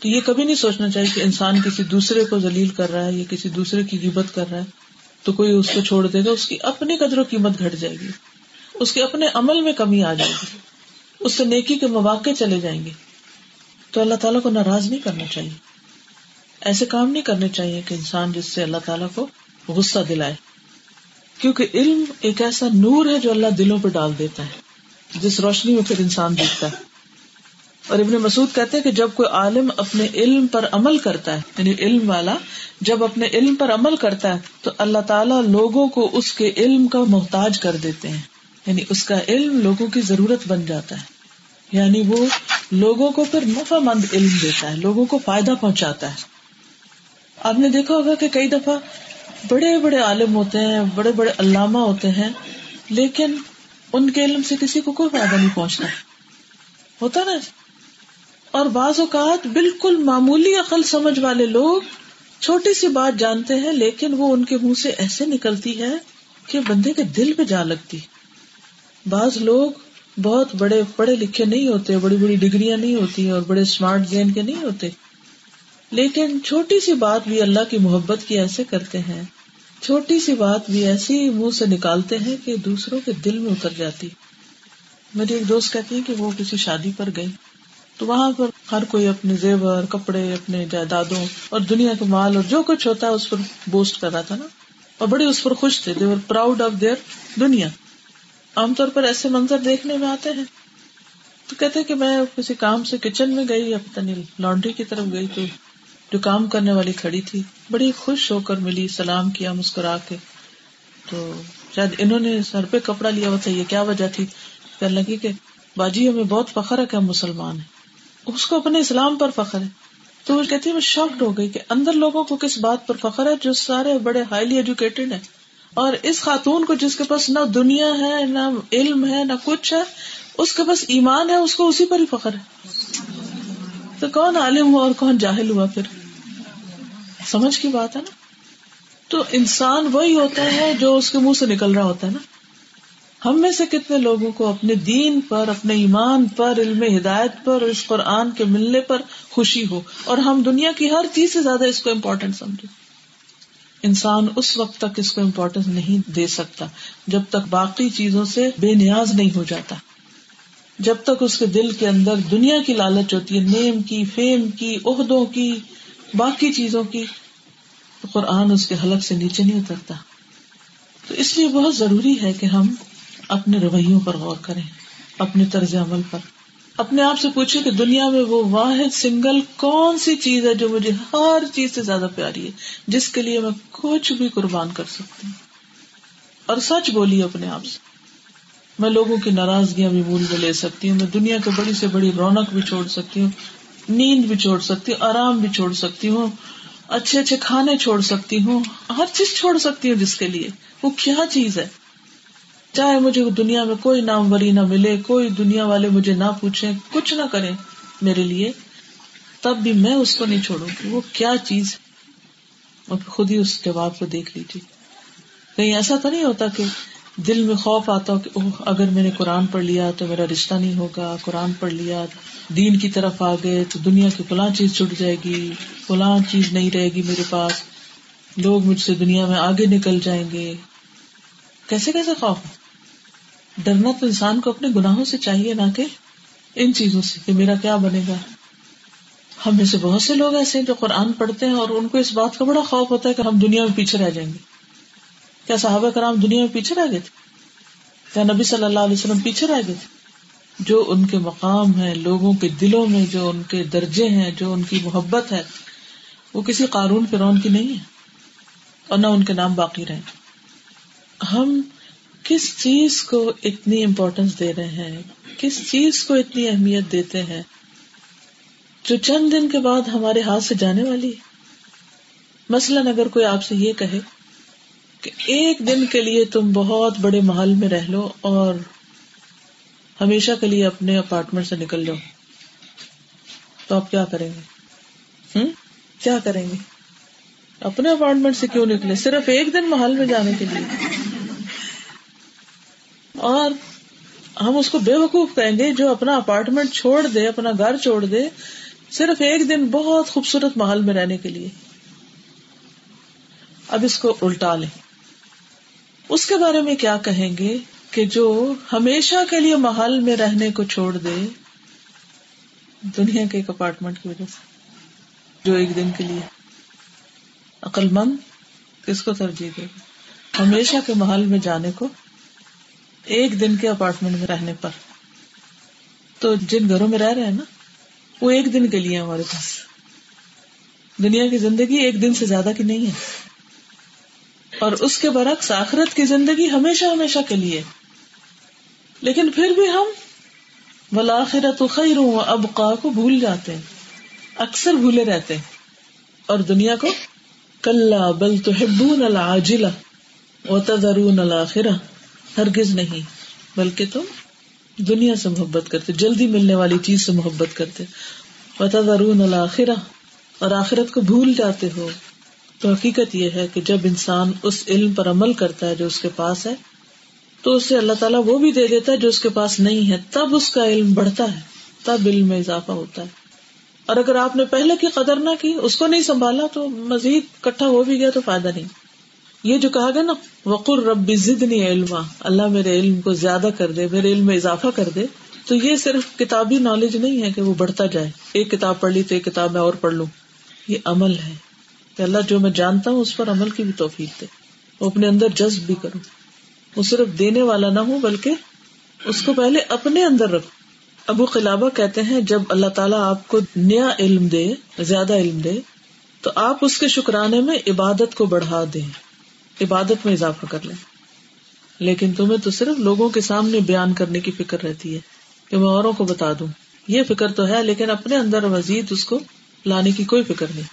تو یہ کبھی نہیں سوچنا چاہیے کہ انسان کسی دوسرے کو ذلیل کر رہا ہے یا کسی دوسرے کی غیبت کر رہا ہے، تو کوئی اس کو چھوڑ دے گا، اس کی اپنی قدر و قیمت گھٹ جائے گی۔ اس کے اپنے عمل میں کمی آ جائے گی۔ اس سے نیکی کے مواقع چلے جائیں گے۔ تو اللہ تعالیٰ کو ناراض نہیں کرنا چاہیے۔ ایسے کام نہیں کرنے چاہیے کہ انسان جس سے اللہ تعالیٰ کو غصہ دلائے۔ کیونکہ علم ایک ایسا نور ہے جو اللہ دلوں پہ ڈال دیتا ہے، جس روشنی میں پھر انسان دیکھتا ہے۔ اور ابن مسعود کہتے ہیں کہ جب کوئی عالم اپنے علم پر عمل کرتا ہے یعنی علم والا، جب اپنے علم پر عمل کرتا ہے، تو اللہ تعالیٰ لوگوں کو اس کے علم کا محتاج کر دیتے ہیں۔ یعنی اس کا علم لوگوں کی ضرورت بن جاتا ہے۔ یعنی وہ لوگوں کو پھر نفع مند علم دیتا ہے، لوگوں کو فائدہ پہنچاتا ہے۔ آپ نے دیکھا ہوگا کہ کئی دفعہ بڑے بڑے عالم ہوتے ہیں، بڑے بڑے علامہ ہوتے ہیں، لیکن ان کے علم سے کسی کو کوئی فائدہ نہیں پہنچتا۔ ہوتا نا؟ اور بعض اوقات بالکل معمولی عقل سمجھ والے لوگ چھوٹی سی بات جانتے ہیں، لیکن وہ ان کے منہ سے ایسے نکلتی ہے کہ بندے کے دل پہ جا لگتی۔ بعض لوگ بہت بڑے، پڑھے لکھے نہیں ہوتے، بڑی بڑی ڈگریاں نہیں ہوتی اور بڑے اسمارٹ گین کے نہیں ہوتے۔ لیکن چھوٹی سی بات بھی اللہ کی محبت کی ایسے کرتے ہیں۔ چھوٹی سی بات بھی ایسی منہ سے نکالتے ہیں کہ دوسروں کے دل میں اتر جاتی۔ میری ایک دوست کہتی ہے کہ وہ کسی شادی پر گئی۔ تو وہاں پر ہر کوئی اپنے زیور، کپڑے، اپنے جائیدادوں اور دنیا کے مال اور جو کچھ ہوتا ہے اس پر بوسٹ کر رہا تھا نا۔ اور بڑے اس پر خوش تھے۔ دیور پراؤڈ آف دیئر دنیا۔ عام طور پر ایسے منظر دیکھنے میں آتے ہیں۔ تو کہتے کہ میں کسی کام سے کچن میں گئی یا پتہ نہیں لانڈری کی طرف گئی تو جو کام کرنے والی کھڑی تھی، بڑی خوش ہو کر ملی، سلام کیا، مسکرا کے۔ تو شاید انہوں نے سر پہ کپڑا لیا ہوا تھا یہ کیا وجہ تھی؟ کہنے لگی کہ باجی ہمیں بہت فخر ہے کہ ہم مسلمان ہیں۔ اس کو اپنے اسلام پر فخر ہے۔ تو وہ کہتی ہے شاکڈ ہو گئی کہ اندر لوگوں کو کس بات پر فخر ہے جو سارے بڑے ہائیلی ایجوکیٹڈ ہیں۔ اور اس خاتون کو جس کے پاس نہ دنیا ہے، نہ علم ہے، نہ کچھ ہے، اس کے پاس ایمان ہے، اس کو اسی پر ہی فخر ہے۔ تو کون عالم ہوا اور کون جاہل ہوا پھر؟ سمجھ کی بات ہے نا؟ تو انسان وہی ہوتا ہے جو اس کے منہ سے نکل رہا ہوتا ہے نا۔ ہم میں سے کتنے لوگوں کو اپنے دین پر، اپنے ایمان پر، علم ہدایت پر اس قرآن کے ملنے پر خوشی ہو۔ اور ہم دنیا کی ہر چیز سے زیادہ اس کو امپورٹینٹ سمجھے انسان اس وقت تک اس کو امپورٹینس نہیں دے سکتا، جب تک باقی چیزوں سے بے نیاز نہیں ہو جاتا۔ جب تک اس کے دل کے اندر دنیا کی لالچ ہوتی ہے، نیم کی، فیم کی، عہدوں کی، باقی چیزوں کی قرآن اس کے حلق سے نیچے نہیں اترتا۔ تو اس لیے بہت ضروری ہے کہ ہم اپنے رویوں پر غور کریں، اپنے طرز عمل پر۔ اپنے آپ سے پوچھے کہ دنیا میں وہ واحد سنگل کون سی چیز ہے جو مجھے ہر چیز سے زیادہ پیاری ہے، جس کے لیے میں کچھ بھی قربان کر سکتی ہوں۔ اور سچ بولی اپنے آپ سے۔ میں لوگوں کی ناراضگیاں بھی بھول میں لے سکتی ہوں، میں دنیا کی بڑی سے بڑی رونق بھی چھوڑ سکتی ہوں، نیند بھی چھوڑ سکتی ہوں، آرام بھی چھوڑ سکتی ہوں، اچھے اچھے کھانے چھوڑ سکتی ہوں، ہر چیز چھوڑ سکتی ہوں جس کے لیے۔ وہ کیا چیز ہے؟ چاہے مجھے دنیا میں کوئی ناموری نہ ملے، کوئی دنیا والے مجھے نہ پوچھے کچھ نہ کرے میرے لیے، تب بھی میں اس کو نہیں چھوڑوں گی۔ وہ کیا چیز اور خود ہی اس جواب کو دیکھ لیجیے کہیں ایسا تو نہیں ہوتا کہ دل میں خوف آتا ہو کہ اوہ، اگر میں نے قرآن پڑھ لیا تو میرا رشتہ نہیں ہوگا، قرآن پڑھ لیا، دین کی طرف آ گئے تو دنیا کی فلاں چیز چھٹ جائے گی، فلاں چیز نہیں رہے گی میرے پاس۔ لوگ مجھ سے دنیا میں آگے نکل جائیں گے۔ کیسے کیسے خوف ڈرنا تو انسان کو اپنے گناہوں سے چاہیے نہ کہ ان چیزوں سے کہ میرا کیا بنے گا۔ ہم میں سے بہت سے لوگ ایسے ہیں جو قرآن پڑھتے ہیں اور ان کو اس بات کا بڑا خوف ہوتا ہے کہ ہم دنیا میں پیچھے رہ جائیں گے۔ کیا صحابہ کرام دنیا میں پیچھے رہ گئے تھے؟ کیا نبی صلی اللہ علیہ وسلم پیچھے رہ گئے تھے؟ جو ان کے مقام ہے لوگوں کے دلوں میں جو ان کے درجے ہیں، جو ان کی محبت ہے، وہ کسی قانون فرون کی نہیں ہے اور نہ ان کے نام باقی رہے ہم کس چیز کو اتنی امپورٹینس دے رہے ہیں؟ کس چیز کو اتنی اہمیت دیتے ہیں؟ جو چند دن کے بعد ہمارے ہاتھ سے جانے والی ہے۔ مثلاً اگر کوئی آپ سے یہ کہے کہ ایک دن کے لیے تم بہت بڑے محل میں رہ لو اور ہمیشہ کے لیے اپنے اپارٹمنٹ سے نکل جاؤ تو آپ کیا کریں گے؟ ہوں کیا کریں گے؟ اپنے اپارٹمنٹ سے کیوں نکلے؟ صرف ایک دن محل میں جانے کے لیے۔ اور ہم اس کو بے وقوف کہیں گے جو اپنا اپارٹمنٹ چھوڑ دے، اپنا گھر چھوڑ دے، صرف ایک دن بہت خوبصورت محل میں رہنے کے لیے۔ اب اس کو الٹا لیں۔ اس کے بارے میں کیا کہیں گے کہ جو ہمیشہ کے لیے محل میں رہنے کو چھوڑ دے، دنیا کے ایک اپارٹمنٹ کی وجہ سے، جو ایک دن کے لیے۔ عقل مند، کس کو ترجیح دے گا؟ ہمیشہ کے محل میں جانے کو ایک دن کے اپارٹمنٹ میں رہنے پر۔ تو جن گھروں میں رہ رہے ہیں نا، وہ ایک دن کے لیے ہمارے پاس۔ دنیا کی زندگی ایک دن سے زیادہ کی نہیں ہے۔ اور اس کے برعکس آخرت کی زندگی ہمیشہ ہمیشہ کے لیے۔ لیکن پھر بھی ہم ولاخرت خیر اب کو بھول جاتے ہیں۔ اکثر بھولے رہتے ہیں۔ اور دنیا کو کل بل تو ہبون العاجلہ و تذرون ہرگز نہیں، بلکہ تم دنیا سے محبت کرتے، جلدی ملنے والی چیز سے محبت کرتے۔ و تذرون الآخرہ اور آخرت کو بھول جاتے ہو۔ تو حقیقت یہ ہے کہ جب انسان اس علم پر عمل کرتا ہے جو اس کے پاس ہے، تو اسے اللہ تعالیٰ وہ بھی دے دیتا ہے جو اس کے پاس نہیں ہے۔ تب اس کا علم بڑھتا ہے، تب علم میں اضافہ ہوتا ہے۔ اور اگر آپ نے پہلے کی قدر نہ کی، اس کو نہیں سنبھالا، تو مزید کٹھا ہو بھی گیا تو فائدہ نہیں۔ یہ جو کہا گیا نا وقر ربی ضد نہیں علم اللہ میرے علم کو زیادہ کر دے، میرے علم میں اضافہ کر دے، تو یہ صرف کتابی نالج نہیں ہے کہ وہ بڑھتا جائے۔ ایک کتاب پڑھ لی تو ایک کتاب میں اور پڑھ لوں۔ یہ عمل ہے۔ کہ اللہ جو میں جانتا ہوں، اس پر عمل کی بھی توفیق دے۔ وہ اپنے اندر جذب بھی کروں وہ صرف دینے والا نہ ہو، بلکہ اس کو پہلے اپنے اندر رکھو۔ ابو قلابہ کہتے ہیں، جب اللہ تعالیٰ آپ کو نیا علم دے، زیادہ علم دے، تو آپ اس کے شکرانے میں عبادت کو بڑھا دیں۔ عبادت میں اضافہ کر لیں۔ لیکن تمہیں تو صرف لوگوں کے سامنے بیان کرنے کی فکر رہتی ہے کہ میں اوروں کو بتا دوں۔ یہ فکر تو ہے، لیکن اپنے اندر مزید اس کو لانے کی کوئی فکر نہیں۔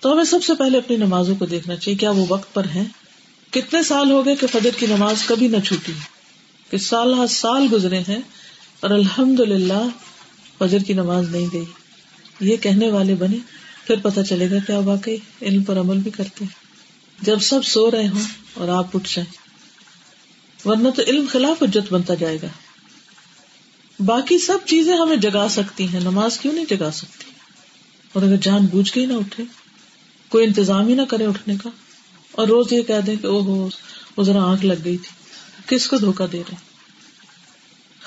تو ہمیں سب سے پہلے اپنی نمازوں کو دیکھنا چاہیے۔ کیا وہ وقت پر ہے کتنے سال ہو گئے کہ فجر کی نماز کبھی نہ چھوٹی کہ سال ہر سال گزرے ہیں اور الحمد للہ فجر کی نماز نہیں گئی۔ یہ کہنے والے بنے، پھر پتا چلے گا کیا واقعی علم پر عمل بھی کرتے ہیں۔ جب سب سو رہے ہوں اور آپ اٹھ جائیں، ورنہ تو علم خلاف اجت بنتا جائے گا۔ باقی سب چیزیں ہمیں جگا سکتی ہیں، نماز کیوں نہیں جگا سکتی؟ اور اگر جان بوجھ کے ہی نہ اٹھے، کوئی انتظام ہی نہ کرے اٹھنے کا۔ اور روز یہ کہہ دیں کہ او ہو وہ ذرا آنکھ لگ گئی تھی، کس کو دھوکا دے رہے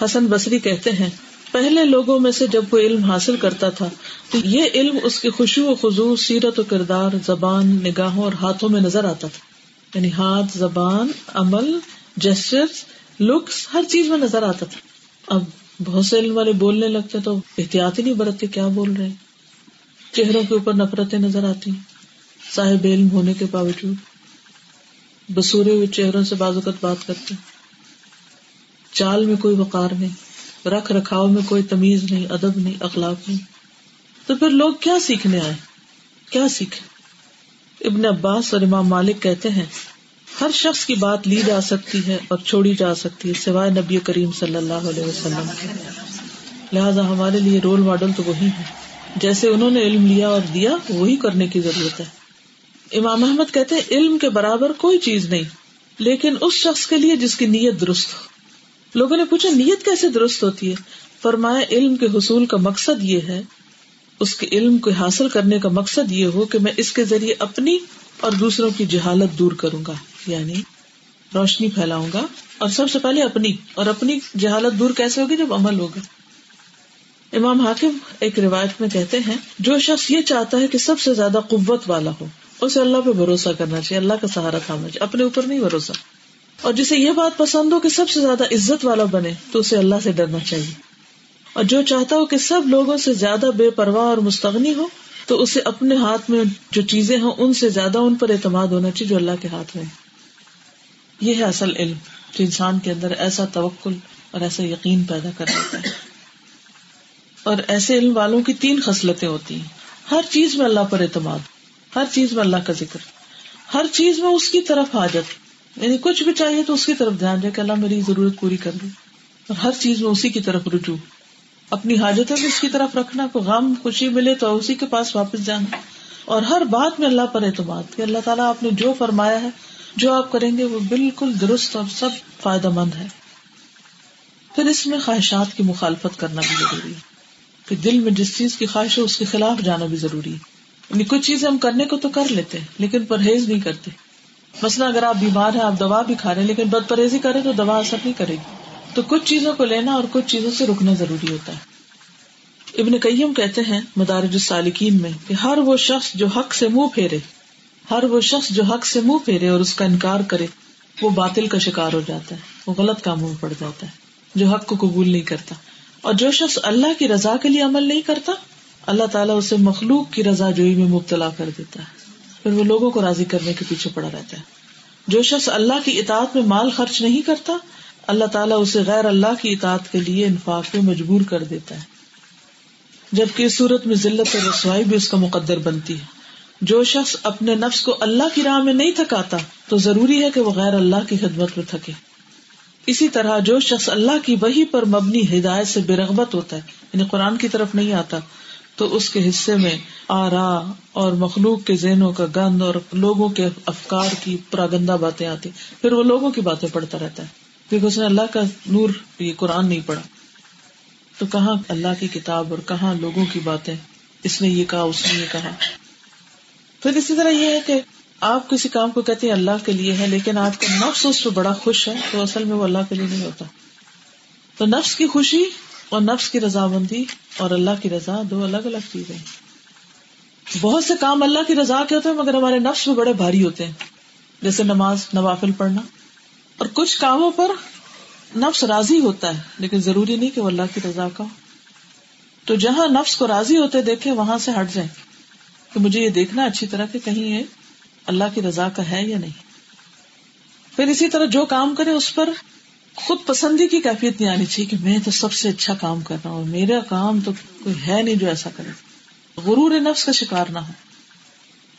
حسن بصری کہتے ہیں پہلے لوگوں میں سے جب وہ علم حاصل کرتا تھا، تو یہ علم اس کی خوشی و خزو سیرت و کردار، زبان، نگاہوں اور ہاتھوں میں نظر آتا تھا۔ یعنی ہاتھ، زبان، عمل جسٹر لکس ہر چیز میں نظر آتا تھا۔ اب بہت سے علم والے بولنے لگتے تو احتیاط ہی نہیں برتتے کیا بول رہے چہروں کے اوپر نفرتیں نظر آتی ہیں۔ صاحب علم ہونے کے باوجود بسورے ہوئے چہروں سے بازوقت بات کرتے چال میں کوئی وقار نہیں۔ رکھ رکھاؤ میں کوئی تمیز نہیں، ادب نہیں، اخلاق نہیں۔ تو پھر لوگ کیا سیکھنے آئے؟ کیا سیکھے؟ ابن عباس اور امام مالک کہتے ہیں، ہر شخص کی بات لی جا سکتی ہے اور چھوڑی جا سکتی ہے، سوائے نبی کریم صلی اللہ علیہ وسلم۔ کے لہٰذا ہمارے لیے رول ماڈل تو وہی ہے جیسے انہوں نے علم لیا اور دیا، وہی کرنے کی ضرورت ہے۔ امام احمد کہتے ہیں، علم کے برابر کوئی چیز نہیں، لیکن اس شخص کے لیے جس کی نیت درست ہو۔ لوگوں نے پوچھا، نیت کیسے درست ہوتی ہے؟ فرمایا، علم کے حصول کا مقصد یہ ہے، اس کے علم کو حاصل کرنے کا مقصد یہ ہو کہ میں اس کے ذریعے اپنی اور دوسروں کی جہالت دور کروں گا یعنی روشنی پھیلاؤں گا، اور سب سے پہلے اپنی، اور اپنی جہالت دور کیسے ہوگی جب عمل ہوگا؟ امام حاکم ایک روایت میں کہتے ہیں، جو شخص یہ چاہتا ہے کہ سب سے زیادہ قوت والا ہو، اسے اللہ پہ بھروسہ کرنا چاہیے، اللہ کا سہارا تھانا چاہیے، اپنے اوپر نہیں بھروسہ۔ اور جسے یہ بات پسند ہو کہ سب سے زیادہ عزت والا بنے تو اسے اللہ سے ڈرنا چاہیے۔ اور جو چاہتا ہو کہ سب لوگوں سے زیادہ بے پرواہ اور مستغنی ہو، تو اسے اپنے ہاتھ میں جو چیزیں ہوں، ان سے زیادہ ان پر اعتماد ہونا چاہیے جو اللہ کے ہاتھ میں۔ یہ ہے اصل علم جو انسان کے اندر ایسا توکل اور ایسا یقین پیدا کر دیتا ہے۔ اور ایسے علم والوں کی تین خصلتیں ہوتی ہیں۔ ہر چیز میں اللہ پر اعتماد، ہر چیز میں اللہ کا ذکر، ہر چیز میں اس کی طرف حاجت۔ یعنی کچھ بھی چاہیے تو اس کی طرف دھیان دے کہ اللہ میری ضرورت پوری کر دے اور ہر چیز میں اسی کی طرف رجوع، اپنی حاجتوں کو اس کی طرف رکھنا کو غم، خوشی ملے تو اسی کے پاس واپس جانا۔ اور ہر بات میں اللہ پر اعتماد کہ اللہ تعالیٰ آپ نے جو فرمایا ہے، جو آپ کریں گے وہ بالکل درست اور سب فائدہ مند ہے۔ پھر اس میں خواہشات کی مخالفت کرنا بھی ضروری ہے۔ کہ دل میں جس چیز کی خواہش ہے، اس کے خلاف جانا بھی ضروری ہے۔ یعنی کچھ چیزیں ہم کرنے کو تو کر لیتے ہیں، لیکن پرہیز نہیں کرتے۔ مثلا اگر آپ بیمار ہیں، آپ دوا بھی کھا رہے ہیں، لیکن بد پرہیزی کرے تو دوا اثر نہیں کرے گی۔ تو کچھ چیزوں کو لینا اور کچھ چیزوں سے رکنا ضروری ہوتا ہے۔ ابن کئیم کہتے ہیں مدارج السالکین میں کہ ہر وہ شخص جو حق سے منہ پھیرے، ہر وہ شخص جو حق سے منہ پھیرے اور اس کا انکار کرے، وہ باطل کا شکار ہو جاتا ہے، وہ غلط کاموں میں پڑ جاتا ہے، جو حق کو قبول نہیں کرتا۔ اور جو شخص اللہ کی رضا کے لیے عمل نہیں کرتا، اللہ تعالیٰ اسے مخلوق کی رضا جوئی میں مبتلا کر دیتا ہے۔ پھر وہ لوگوں کو راضی کرنے کے پیچھے پڑا رہتا ہے۔ جو شخص اللہ کی اطاعت میں مال خرچ نہیں کرتا، اللہ تعالیٰ اسے غیر اللہ کی اطاعت کے لیے انفاق میں مجبور کر دیتا ہے۔ جبکہ اس صورت میں ذلت اور رسوائی بھی اس کا مقدر بنتی ہے۔ جو شخص اپنے نفس کو اللہ کی راہ میں نہیں تھکاتا، تو ضروری ہے کہ وہ غیر اللہ کی خدمت میں تھکے۔ اسی طرح جو شخص اللہ کی وہی پر مبنی ہدایت سے بے رغبت ہوتا ہے یعنی قرآن کی طرف نہیں آتا تو اس کے حصے میں آرا اور مخلوق کے ذہنوں کا گند اور لوگوں کے افکار کی پراگندہ باتیں آتی۔ پھر وہ لوگوں کی باتیں پڑھتا رہتا ہے۔ کیونکہ اس نے اللہ کا نور، یہ قرآن نہیں پڑھا۔ تو کہاں اللہ کی کتاب اور کہاں لوگوں کی باتیں؟ اس نے یہ کہا، اس نے یہ کہا۔ پھر اسی طرح یہ ہے کہ آپ کسی کام کو کہتے ہیں اللہ کے لیے ہے، لیکن آپ کا نفس اس پہ بڑا خوش ہے، تو اصل میں وہ اللہ کے لیے نہیں ہوتا۔ تو نفس کی خوشی اور نفس کی رضامندی اور اللہ کی رضا دو الگ الگ چیزیں بہت سے کام اللہ کی رضا کے ہوتے ہیں، مگر ہمارے نفس میں بڑے بھاری ہوتے ہیں۔ جیسے نماز، نوافل پڑھنا۔ اور کچھ کاموں پر نفس راضی ہوتا ہے، لیکن ضروری نہیں کہ وہ اللہ کی رضا کا ہو۔ تو جہاں نفس کو راضی ہوتے دیکھے وہاں سے ہٹ جائیں۔ کہ مجھے یہ دیکھنا اچھی طرح کہ کہیں یہ اللہ کی رضا کا ہے یا نہیں۔ پھر اسی طرح جو کام کرے اس پر خود پسندی کی کیفیت نہیں آنی چاہیے کہ میں تو سب سے اچھا کام کر رہا ہوں میرا کام تو کوئی ہے نہیں جو ایسا کرے۔ غرور نفس کا شکار نہ ہو۔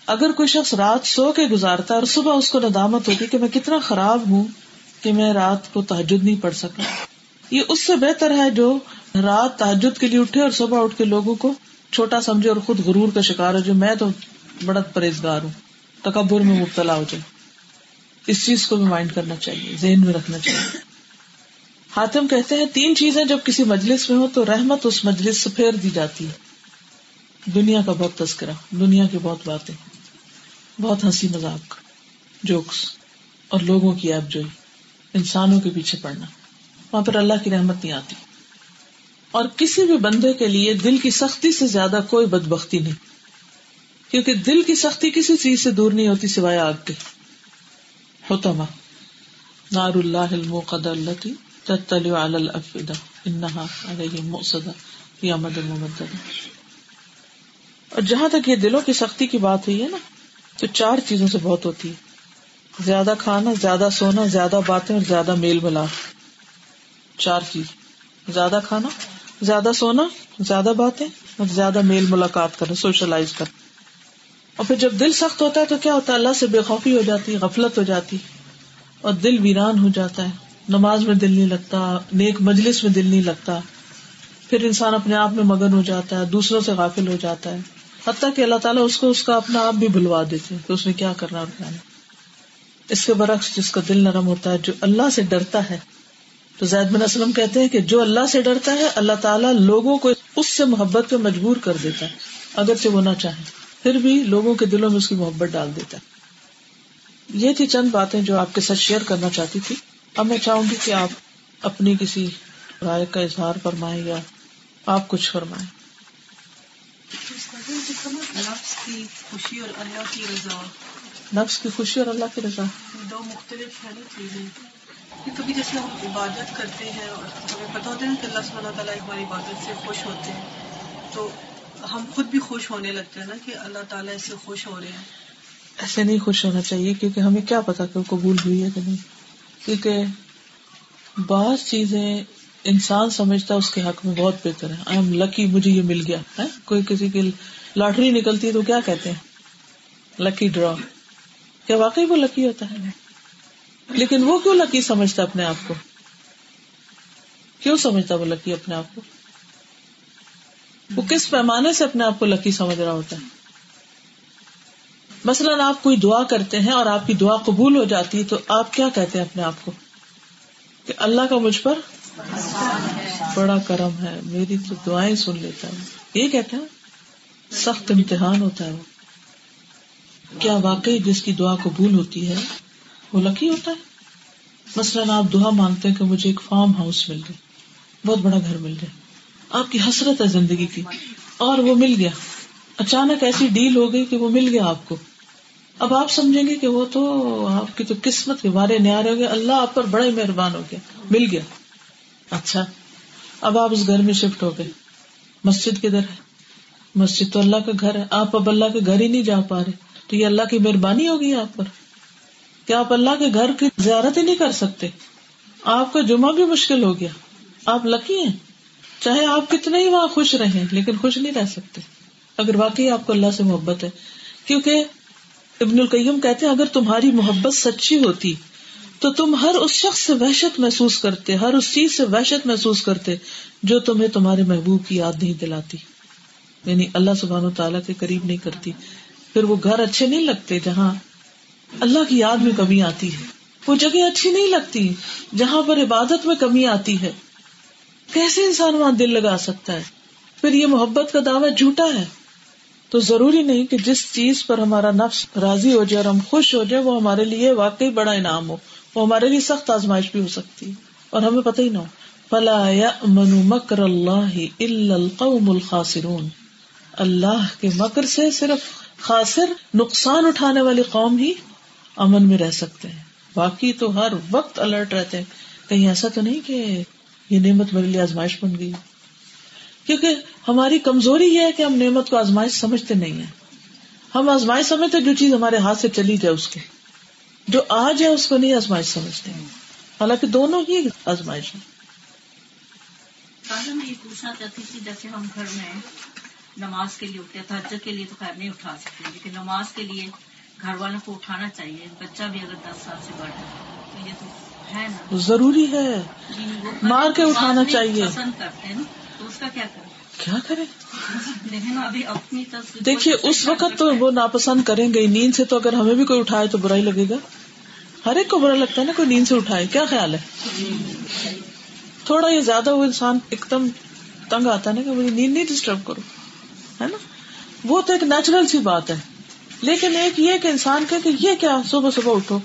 اگر کوئی شخص رات سو کے گزارتا ہے اور صبح اس کو ندامت ہوتی کہ میں کتنا خراب ہوں کہ میں رات کو تحجد نہیں پڑھ سکا۔ یہ اس سے بہتر ہے جو رات تحجد کے لیے اٹھے اور صبح اٹھ کے لوگوں کو چھوٹا سمجھے اور خود غرور کا شکار ہو جو میں تو بڑا پرہیزگار ہوں۔ تکبر میں مبتلا ہو جائے۔ اس چیز کو بھی مائنڈ کرنا چاہیے، ذہن میں رکھنا چاہیے۔ حاتم کہتے ہیں تین چیزیں جب کسی مجلس میں ہو تو رحمت اس مجلس سے پھیر دی جاتی ہے۔ دنیا کا بہت تذکرہ، دنیا کی بہت باتیں، بہت ہنسی مذاق، جوکس اور لوگوں کی ایپ جوئی، انسانوں کے پیچھے پڑنا۔ وہاں پر اللہ کی رحمت نہیں آتی۔ اور کسی بھی بندے کے لیے دل کی سختی سے زیادہ کوئی بد بختی نہیں۔ کیونکہ دل کی سختی کسی چیز سے دور نہیں ہوتی سوائے آگ کے۔ ہوتا ماں نار اللہ المقد اللہ اور جہاں تک یہ دلوں کی سختی کی بات ہوئی ہے نا، تو چار چیزوں سے بہت ہوتی ہے۔ زیادہ کھانا، زیادہ سونا، زیادہ باتیں اور زیادہ میل ملاپ چار چیز۔ زیادہ کھانا، زیادہ سونا، زیادہ باتیں اور زیادہ میل ملاقات کرنا، سوشلائز کرنا۔ اور پھر جب دل سخت ہوتا ہے تو کیا ہوتا ہے؟ اللہ سے بے خوفی ہو جاتی، غفلت ہو جاتی اور دل ویران ہو جاتا ہے۔ نماز میں دل نہیں لگتا، نیک مجلس میں دل نہیں لگتا۔ پھر انسان اپنے آپ میں مگن ہو جاتا ہے، دوسروں سے غافل ہو جاتا ہے۔ حتیٰ کہ اللہ تعالیٰ اس کو، اس کا اپنا آپ بھی بھلوا دیتے کہ اس نے کیا کرنا اور کیا نہیں۔ اس کے برعکس جس کا دل نرم ہوتا ہے، جو اللہ سے ڈرتا ہے۔ تو زید بن اسلم کہتے ہیں کہ جو اللہ سے ڈرتا ہے، اللہ تعالیٰ لوگوں کو اس سے محبت پہ مجبور کر دیتا ہے، اگرچہ وہ نہ چاہے۔ پھر بھی لوگوں کے دلوں میں اس کی محبت ڈال دیتا ہے۔ یہ تھی چند باتیں جو آپ کے ساتھ شیئر کرنا چاہتی تھی۔ اب میں چاہوں گی کہ آپ اپنی کسی رائے کا اظہار فرمائیں یا آپ کچھ فرمائیں۔ نفس کی خوشی اور اللہ کی رضا۔ نفس کی خوشی اور اللہ کی رضا۔ دو مختلف ہے نا چیزیں کبھی جیسے ہم عبادت کرتے ہیں اور ہمیں پتا ہوتا ہے کہ اللہ سبحانہ تعالیٰ ہماری عبادت سے خوش ہوتے ہیں۔ تو ہم خود بھی خوش ہونے لگتے ہیں نا کہ اللہ تعالیٰ اس سے خوش ہو رہے ہیں۔ ایسے نہیں خوش ہونا چاہیے کیونکہ ہمیں کیا پتا کہ قبول ہوئی ہے کہ نہیں۔ کیونکہ بعض چیزیں انسان سمجھتا اس کے حق میں بہت بہتر ہے آئی ایم لکی مجھے یہ مل گیا، ہے؟ کوئی کسی کی لاٹری نکلتی ہے تو کیا کہتے ہیں؟ لکی ڈرا کیا واقعی وہ لکی ہوتا ہے؟ لیکن وہ کیوں لکی سمجھتا اپنے آپ کو؟ کیوں سمجھتا وہ لکی اپنے آپ کو؟ وہ کس پیمانے سے اپنے آپ کو لکی سمجھ رہا ہوتا ہے؟ مثلاً آپ کوئی دعا کرتے ہیں اور آپ کی دعا قبول ہو جاتی ہے، تو آپ کیا کہتے ہیں اپنے آپ کو؟ کہ اللہ کا مجھ پر بڑا کرم ہے، میری تو دعائیں سن لیتا ہے۔ یہ کہتے ہیں، سخت امتحان ہوتا ہے۔ وہ کیا واقعی جس کی دعا قبول ہوتی ہے، وہ لکی ہوتا ہے؟ مثلاً آپ دعا مانگتے ہیں کہ مجھے ایک فارم ہاؤس مل جائے بہت بڑا گھر مل جائے۔ آپ کی حسرت ہے زندگی کی، اور وہ مل گیا۔ اچانک ایسی ڈیل ہو گئی کہ وہ مل گیا آپ کو۔ اب آپ سمجھیں گے کہ وہ تو آپ کی تو قسمت کے بارے نیارے ہو گئے، اللہ آپ پر بڑا ہی مہربان ہو گیا، مل گیا۔ اچھا اب آپ اس گھر میں شفٹ ہو گئے۔ مسجد کدھر ہے؟ مسجد تو اللہ کا گھر ہے۔ آپ اب اللہ کے گھر ہی نہیں جا پا رہے۔ تو یہ اللہ کی مہربانی ہوگی آپ پر؟ کیا آپ اللہ کے گھر کی زیارت ہی نہیں کر سکتے؟ آپ کا جمعہ بھی مشکل ہو گیا۔ آپ لکی ہیں۔ چاہے آپ کتنے ہی وہاں خوش رہیں، لیکن خوش نہیں رہ سکتے۔ اگر واقعی آپ کو اللہ سے محبت ہے، کیونکہ ابن القیم کہتے ہیں، اگر تمہاری محبت سچی ہوتی، تو تم ہر اس شخص سے وحشت محسوس کرتے، ہر اس چیز سے وحشت محسوس کرتے جو تمہیں تمہارے محبوب کی یاد نہیں دلاتی۔ یعنی اللہ سبحان و تعالیٰ کے قریب نہیں کرتی۔ پھر وہ گھر اچھے نہیں لگتے جہاں اللہ کی یاد میں کمی آتی ہے۔ وہ جگہ اچھی نہیں لگتی جہاں پر عبادت میں کمی آتی ہے۔ کیسے انسان وہاں دل لگا سکتا ہے؟ پھر یہ محبت کا دعوی جھوٹا ہے۔ تو ضروری نہیں کہ جس چیز پر ہمارا نفس راضی ہو جائے اور ہم خوش ہو جائے، وہ ہمارے لیے واقعی بڑا انعام ہو۔ وہ ہمارے لیے سخت آزمائش بھی ہو سکتی۔ اور ہمیں پتہ ہی نہ ہو۔ فلا من مکر اللہ القوم الخاسرون۔ اللہ کے مکر سے صرف خاصر نقصان اٹھانے والی قوم ہی امن میں رہ سکتے ہیں۔ باقی تو ہر وقت الرٹ رہتے ہیں۔ کہیں ایسا تو نہیں کہ یہ نعمت میرے لیے آزمائش بن گئی۔ کیونکہ ہماری کمزوری یہ ہے کہ ہم نعمت کو آزمائش سمجھتے نہیں ہیں۔ ہم آزمائش سمجھتے جو چیز ہمارے ہاتھ سے چلی جائے اس کے۔ جو آ جائے اس کو نہیں آزمائش سمجھتے ہیں۔ حالانکہ دونوں ہی آزمائش ہیں۔ میں یہ پوچھنا چاہتی تھی جیسے ہم گھر میں نماز کے لیے اٹھتے تھجر کے لیے تو خیر نہیں اٹھا سکتے لیکن نماز کے لیے گھر والوں کو اٹھانا چاہیے۔ بچہ بھی اگر دس سال سے بڑھ تو یہ تو ہے نا۔ ضروری ہے۔ مار کے اٹھانا چاہیے۔ پسند کرتے ہیں تو اس کا کیا کریں؟ کیا کریں؟ دیکھیے اس وقت تو وہ ناپسند کریں گے نیند سے تو اگر ہمیں بھی کوئی اٹھائے تو برا ہی لگے گا۔ ہر ایک کو برا لگتا ہے نا کوئی نیند سے اٹھائے۔ کیا خیال ہے؟ تھوڑا یہ زیادہ وہ انسان ایک دم تنگ آتا ہے نا کہ مجھے نیند نہیں ڈسٹرب کرو ہے نا؟ وہ تو ایک نیچرل سی بات ہے۔ لیکن ایک یہ کہ انسان کہ یہ کیا صبح صبح اٹھو۔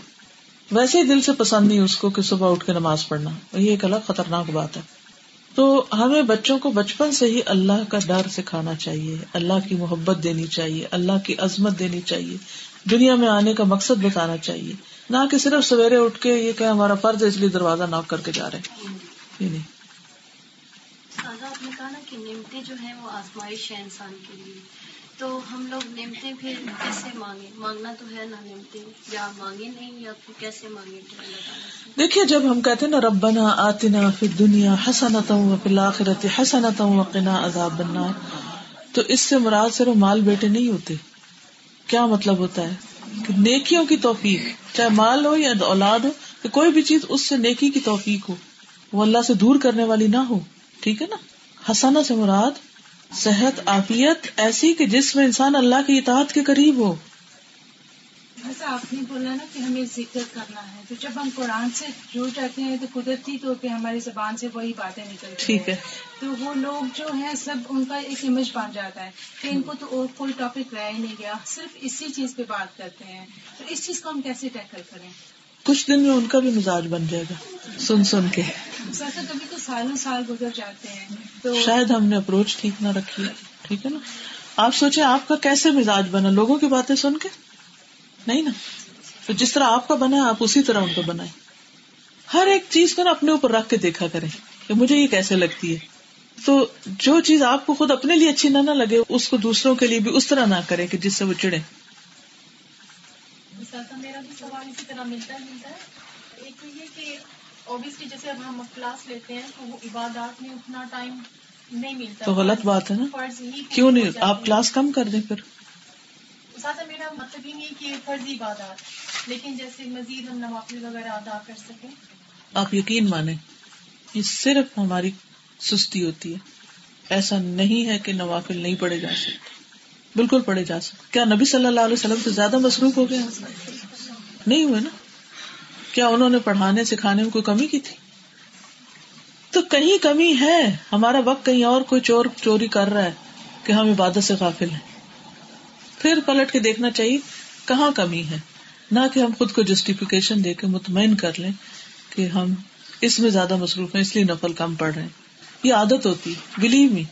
ویسے ہی دل سے پسند نہیں اس کو کہ صبح اٹھ کے نماز پڑھنا۔ یہ ایک الگ خطرناک بات ہے۔ تو ہمیں بچوں کو بچپن سے ہی اللہ کا ڈر سکھانا چاہیے، اللہ کی محبت دینی چاہیے، اللہ کی عظمت دینی چاہیے، دنیا میں آنے کا مقصد بتانا چاہیے۔ نہ کہ صرف سویرے اٹھ کے یہ کہ ہمارا فرض ہے اس لیے دروازہ ناک کر کے جا رہے ہیں۔ یہ نہیں۔ آپ نے کہا نا کہ نعمتیں جو ہیں وہ آزمائش ہے انسان کے لیے۔ تو ہم لوگ نعمتیں پھر کیسے مانگے؟ مانگنا تو ہے نا نعمتیں یا مانگے نہیں یا پھر کیسے مانگے؟ دیکھیے، جب ہم کہتے ہیں نا، ربنا آتنا فی دنیا حسنتا و فی الآخرت حسنتا وقنا عذاب النار، تو اس سے مراد صرف مال بیٹے نہیں ہوتے۔ کیا مطلب ہوتا ہے؟ کہ نیکیوں کی توفیق، چاہے مال ہو یا اولاد ہو، کہ کوئی بھی چیز اس سے نیکی کی توفیق ہو، وہ اللہ سے دور کرنے والی نہ ہو۔ ٹھیک ہے نا؟ حسنا سے مراد صحت عافیت ایسی کہ جس میں انسان اللہ کی اطاعت کے قریب ہو۔ جیسا آپ نے بولا نا کہ ہمیں ذکر کرنا ہے۔ تو جب ہم قرآن سے جڑ جاتے ہیں تو قدرتی طور پہ ہماری زبان سے وہی باتیں نکلتی ٹھیک ہے۔ تو وہ لوگ جو ہیں سب ان کا ایک امیج بن جاتا ہے۔ کہ ان کو تو اور کوئی ٹاپک رہ ہی نہیں گیا۔ صرف اسی چیز پہ بات کرتے ہیں۔ تو اس چیز کو ہم کیسے ٹیکل کریں؟ کچھ دن میں ان کا بھی مزاج بن جائے گا۔ سن سن کے۔ کبھی تو سالوں سال گزر جاتے ہیں تو شاید ہم نے اپروچ ٹھیک نہ رکھی۔ ٹھیک ہے نا؟ آپ سوچیں آپ کا کیسے مزاج بنا؟ لوگوں کی باتیں سن کے؟ نہیں نا؟ تو جس طرح آپ کا بنا ہے آپ اسی طرح ان کو بنائیں ہر ایک چیز کو نا اپنے اوپر رکھ کے دیکھا کریں کہ مجھے یہ کیسے لگتی ہے۔ تو جو چیز آپ کو خود اپنے لیے اچھی نہ نہ لگے اس کو دوسروں کے لیے بھی اس طرح نہ کریں کہ جس سے وہ چڑے میرا بھی سوال اسی طرح ملتا ملتا ہے۔ ایک تو یہ کہ اوبیسلی جیسے اب ہم کلاس لیتے ہیں تو وہ عبادات میں اتنا ٹائم نہیں ملتا۔ تو غلط بات ہے نا۔ کیوں نہیں؟ آپ کلاس کم کر دیں پھر۔ ساتھ میرا مطلب یہ نہیں کہ فرضی عبادات۔ لیکن جیسے مزید ہم نوافل وغیرہ ادا کر سکیں۔ آپ یقین مانیں یہ صرف ہماری سستی ہوتی ہے۔ ایسا نہیں ہے کہ نوافل نہیں پڑھے جا سکتے۔ بالکل پڑھے جا سکتے۔ کیا نبی صلی اللہ علیہ وسلم سے زیادہ مصروف ہو گئے نہیں ہوئے نا۔ کیا انہوں نے پڑھانے سکھانے میں کوئی کمی کی تھی؟ تو کہیں کمی ہے۔ ہمارا وقت کہیں اور کوئی چور چوری کر رہا ہے کہ ہم عبادت سے قافل ہیں۔ پھر پلٹ کے دیکھنا چاہیے کہاں کمی ہے۔ نہ کہ ہم خود کو جسٹیفیکیشن دے کے مطمئن کر لیں کہ ہم اس میں زیادہ مصروف ہیں، اس لیے نفل کم پڑھ رہے ہیں۔ یہ عادت ہوتی بلیو می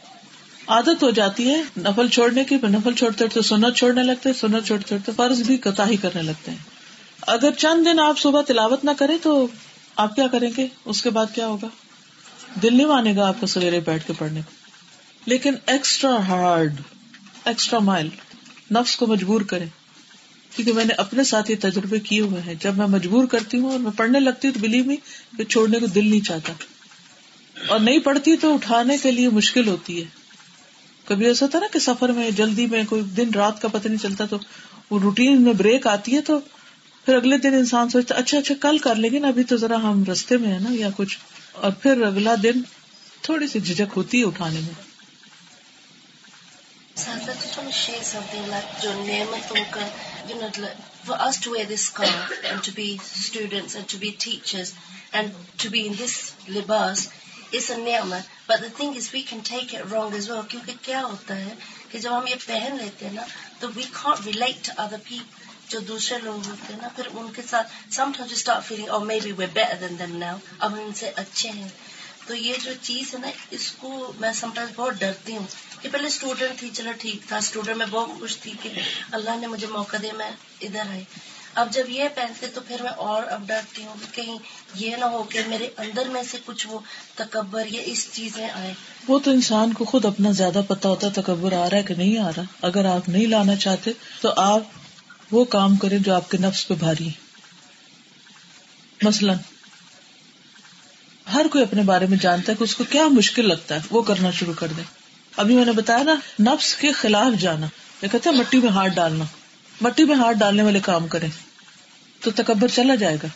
عادت ہو جاتی ہے نفل چھوڑنے کی نفل چھوڑتے تو سنت چھوڑنے لگتے، سنت چھوڑتے چھوڑتے فرض بھی کتا ہی کرنے لگتے ہیں۔ اگر چند دن آپ صبح تلاوت نہ کریں تو آپ کیا کریں گے؟ اس کے بعد کیا ہوگا؟ دل نہیں مانے گا آپ کو سویرے بیٹھ کے پڑھنے کو۔ لیکن ایکسٹرا ہارڈ ایکسٹرا مائل نفس کو مجبور کرے کیونکہ میں نے اپنے ساتھ یہ تجربے کیے ہوئے ہیں۔ جب میں مجبور کرتی ہوں اور میں پڑھنے لگتی ہوں تو بلیو می پھر چھوڑنے کو دل نہیں چاہتا۔ اور نہیں پڑھتی تو اٹھانے کے لیے مشکل ہوتی ہے۔ کبھی ایسا ہوتا نا کہ سفر میں جلدی میں کوئی دن رات کا پتہ نہیں چلتا تو وہ روٹین میں بریک آتی ہے تو پھر اگلے دن انسان سوچتا اچھا اچھا کل کر لیں گے نا، ابھی تو ذرا ہم رستے میں ہے نا یا کچھ۔ اور پھر اگلا دن تھوڑی سی جھجک ہوتی ہے اٹھانے میں۔ جو نعمتوں کا for us to wear this scarf and to be students and to کیونکہ کیا ہوتا ہے کہ جب ہم یہ پہن لیتے ہیں نا تو we can't relate to other people. جو دوسرے لوگ ہوتے ہیں نا پھر ان کے ساتھ سم ٹائم اسٹارٹ فیلنگ اور maybe way better than them now اب ہم ان سے اچھے ہیں تو یہ جو چیز ہے نا اس کو میں سم ٹائمز بہت ڈرتی ہوں کہ پہلے اسٹوڈنٹ تھی چلو ٹھیک تھا اسٹوڈنٹ میں بہت خوش تھی کہ اللہ نے مجھے موقع دیا میں ادھر آئی اب جب یہ پہنتے تو پھر میں اور اب ڈرتی ہوں کہ کہیں یہ نہ ہو کہ میرے اندر میں سے کچھ وہ تکبر یا اس چیزیں آئے وہ تو انسان کو خود اپنا زیادہ پتا ہوتا ہے تکبر آ رہا ہے کہ نہیں آ رہا۔ اگر آپ نہیں لانا چاہتے تو آپ وہ کام کریں جو آپ کے نفس پہ بھاری ہے۔ مثلاً، ہر کوئی اپنے بارے میں جانتا ہے کہ اس کو کیا مشکل لگتا ہے، وہ کرنا شروع کر دیں ابھی میں نے بتایا نا، نفس کے خلاف جانا۔ یہ کہتے ہیں مٹی میں ہاتھ ڈالنا۔ مٹی میں ہاتھ ڈالنے والے کام کریں تو تکبر چلا جائے گا۔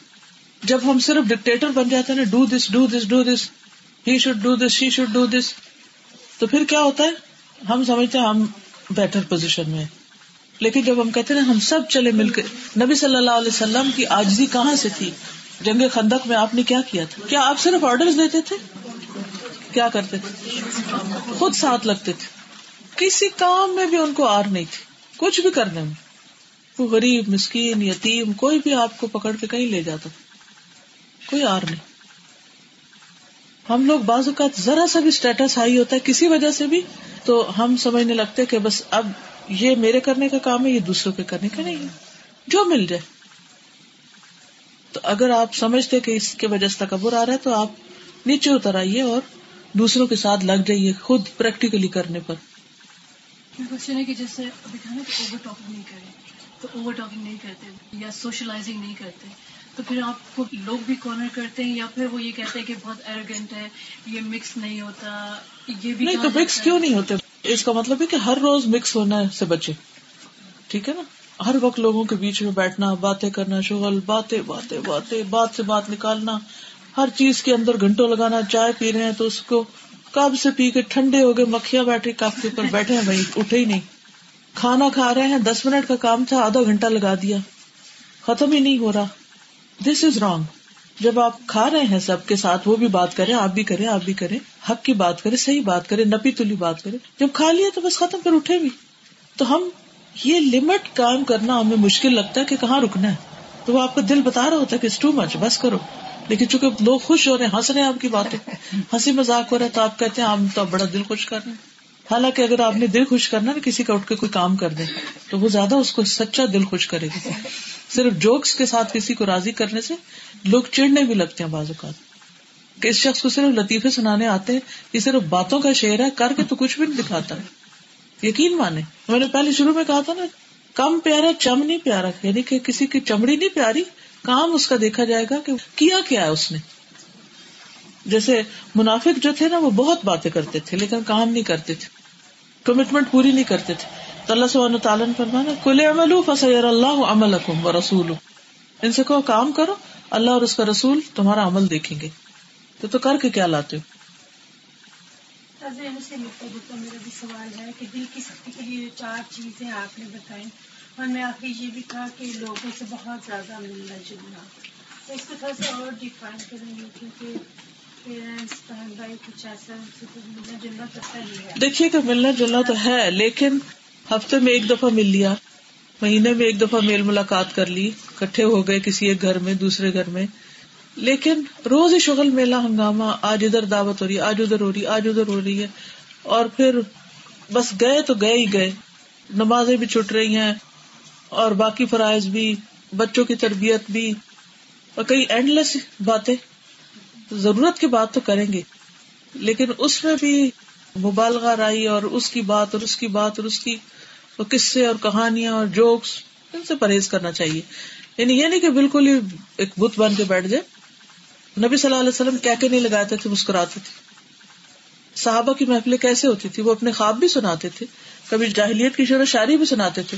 جب ہم صرف ڈکٹیٹر بن جاتے ہیں نا do this do this do this he should do this she should do this تو پھر کیا ہوتا ہے؟ ہم سمجھتے ہیں ہم بیٹر پوزیشن میں لیکن جب ہم کہتے ہیں ہم سب چلے مل کے، نبی صلی اللہ علیہ وسلم کی آجزی کہاں سے تھی؟ جنگ خندق میں آپ نے کیا کیا تھا؟ کیا آپ صرف آرڈر دیتے تھے؟ کیا کرتے تھے؟ خود ساتھ لگتے تھے۔ کسی کام میں بھی ان کو آر نہیں تھی۔ کچھ بھی کرنے میں۔ وہ غریب، مسکین، یتیم، کوئی بھی آپ کو پکڑ کے کہیں لے جاتا۔ کوئی آر نہیں۔ ہم لوگ بعض اوقات ذرا سا بھی اسٹیٹس ہائی ہوتا ہے کسی وجہ سے بھی، تو ہم سمجھنے لگتے کہ بس اب یہ میرے کرنے کا کام ہے، یہ دوسروں کے کرنے کا نہیں ہے۔ جو مل جائے۔ تو اگر آپ سمجھتے کہ اس کی وجہ سے تکبر آ رہا ہے، تو آپ نیچے اتر آئیے اور دوسروں کے ساتھ لگ جائیے خود پریکٹیکلی کرنے پر۔ کوشچن ہے کہ جیسے نہیں تو اوور ٹاکنگ نہیں کرتے یا سوشلائزنگ نہیں کرتے۔ تو پھر آپ کو لوگ بھی کارنر کرتے ہیں یا پھر وہ یہ کہتے ہیں کہ بہت ایروگینٹ ہے یہ مکس نہیں ہوتا یہ بھی نہیں تو مکس کیوں نہیں ہوتے؟ اس کا مطلب ہے کہ ہر روز مکس ہونا سے بچے۔ ٹھیک ہے نا؟ ہر وقت لوگوں کے بیچ میں بیٹھنا باتیں کرنا شغل باتیں باتیں باتیں بات سے بات نکالنا ہر چیز کے اندر گھنٹوں لگانا چائے پی رہے ہیں تو اس کو کب سے پی کے ٹھنڈے ہو گئے مکھیاں بیٹھے کپ کے اوپر بیٹھے ہیں بھائی اٹھے ہی نہیں۔ کھانا کھا رہے ہیں، دس منٹ کا کام تھا، آدھا گھنٹہ لگا دیا۔ ختم ہی نہیں ہو رہا۔ دس از رانگ جب آپ کھا رہے ہیں سب کے ساتھ، وہ بھی بات کریں، آپ بھی کریں، آپ بھی کریں۔ حق کی بات کریں، صحیح بات کریں نپی تلی بات کریں۔ جب کھا لیا تو بس ختم پھر اٹھے بھی۔ تو ہم، یہ لمٹ کام کرنا ہمیں مشکل لگتا ہے کہ کہاں رکنا ہے۔ تو وہ آپ کا دل بتا رہا ہوتا ہے کہ ٹو مچ بس کرو۔ لیکن چونکہ لوگ خوش ہو رہے ہیں، ہنس رہے ہیں آپ کی باتیں۔ ہنسی مذاق ہو رہا ہے تو آپ کہتے ہیں آپ تو بڑا دل خوش کر رہے ہیں۔ حالانکہ اگر آپ نے دل خوش کرنا نا کسی کا اٹھ کے کوئی کام کر دے تو وہ زیادہ اس کو سچا دل خوش کرے گا۔ صرف جوکس کے ساتھ کسی کو راضی کرنے سے لوگ چڑنے بھی لگتے ہیں بعض اوقات۔ کہ اس شخص کو صرف لطیفے سنانے آتے ہیں، یہ صرف باتوں کا شعر ہے، کر کے تو کچھ بھی نہیں دکھاتا۔ یقین مانے۔ میں نے پہلے شروع میں کہا تھا نا، کم پیارا، چم نہیں پیارا۔ یعنی کہ کسی کی چمڑی نہیں پیاری، کام اس کا دیکھا جائے گا کہ کیا کیا ہے اس نے۔ جیسے منافق جو تھے نا، وہ بہت باتیں کرتے تھے، لیکن کام نہیں کرتے تھے کمٹمنٹ پوری نہیں کرتے تھے۔ تو اللہ سب تعالیٰ نے فرمانا کل عمل فصیر اللہ عمل و رسول ان سے کہو، کام کرو، اللہ اور اس کا رسول تمہارا عمل دیکھیں گے۔ تو تو کر کے کیا لاتے ہو؟ میرا بھی سوال ہے کہ دل کی سختی کے لیے چار چیزیں آپ نے بتائی اور میں آخری یہ بھی کہا کہ لوگوں سے بہت زیادہ ملنا جلنا۔ تو اس کو تھوڑا سا اور ڈیفائن کریں گے، کیونکہ دیکھیے کہ ملنا جلنا تو ہے، لیکن ہفتے میں ایک دفعہ مل لیا، مہینے میں ایک دفعہ میل ملاقات کر لی کٹھے ہو گئے کسی ایک گھر میں، دوسرے گھر میں۔ لیکن روز ہی شغل میلہ ہنگامہ، آج ادھر دعوت ہو رہی ہے آج ادھر ہو رہی، آج ادھر ہو رہی ہے۔ اور پھر بس گئے تو گئے ہی گئے۔ نمازیں بھی چھٹ رہی ہیں اور باقی فرائض بھی، بچوں کی تربیت بھی۔ اور کئی اینڈ لیس باتیں۔ ضرورت کی بات تو کریں گے، لیکن اس میں بھی مبالغہ رائی اور اس کی بات اور اس کی بات اور اس کی قصے اور کہانیاں اور جوکس، ان سے پرہیز کرنا چاہیے۔ یعنی یہ نہیں کہ بالکل ہی ایک بت بن کے بیٹھ جائے۔ نبی صلی اللہ علیہ وسلم کیا کہ نہیں لگاتے تھے، مسکراتے تھے۔ صحابہ کی محفلیں کیسے ہوتی تھی؟ وہ اپنے خواب بھی سناتے تھے، کبھی جاہلیت کی شعر و شاعری بھی سناتے تھے۔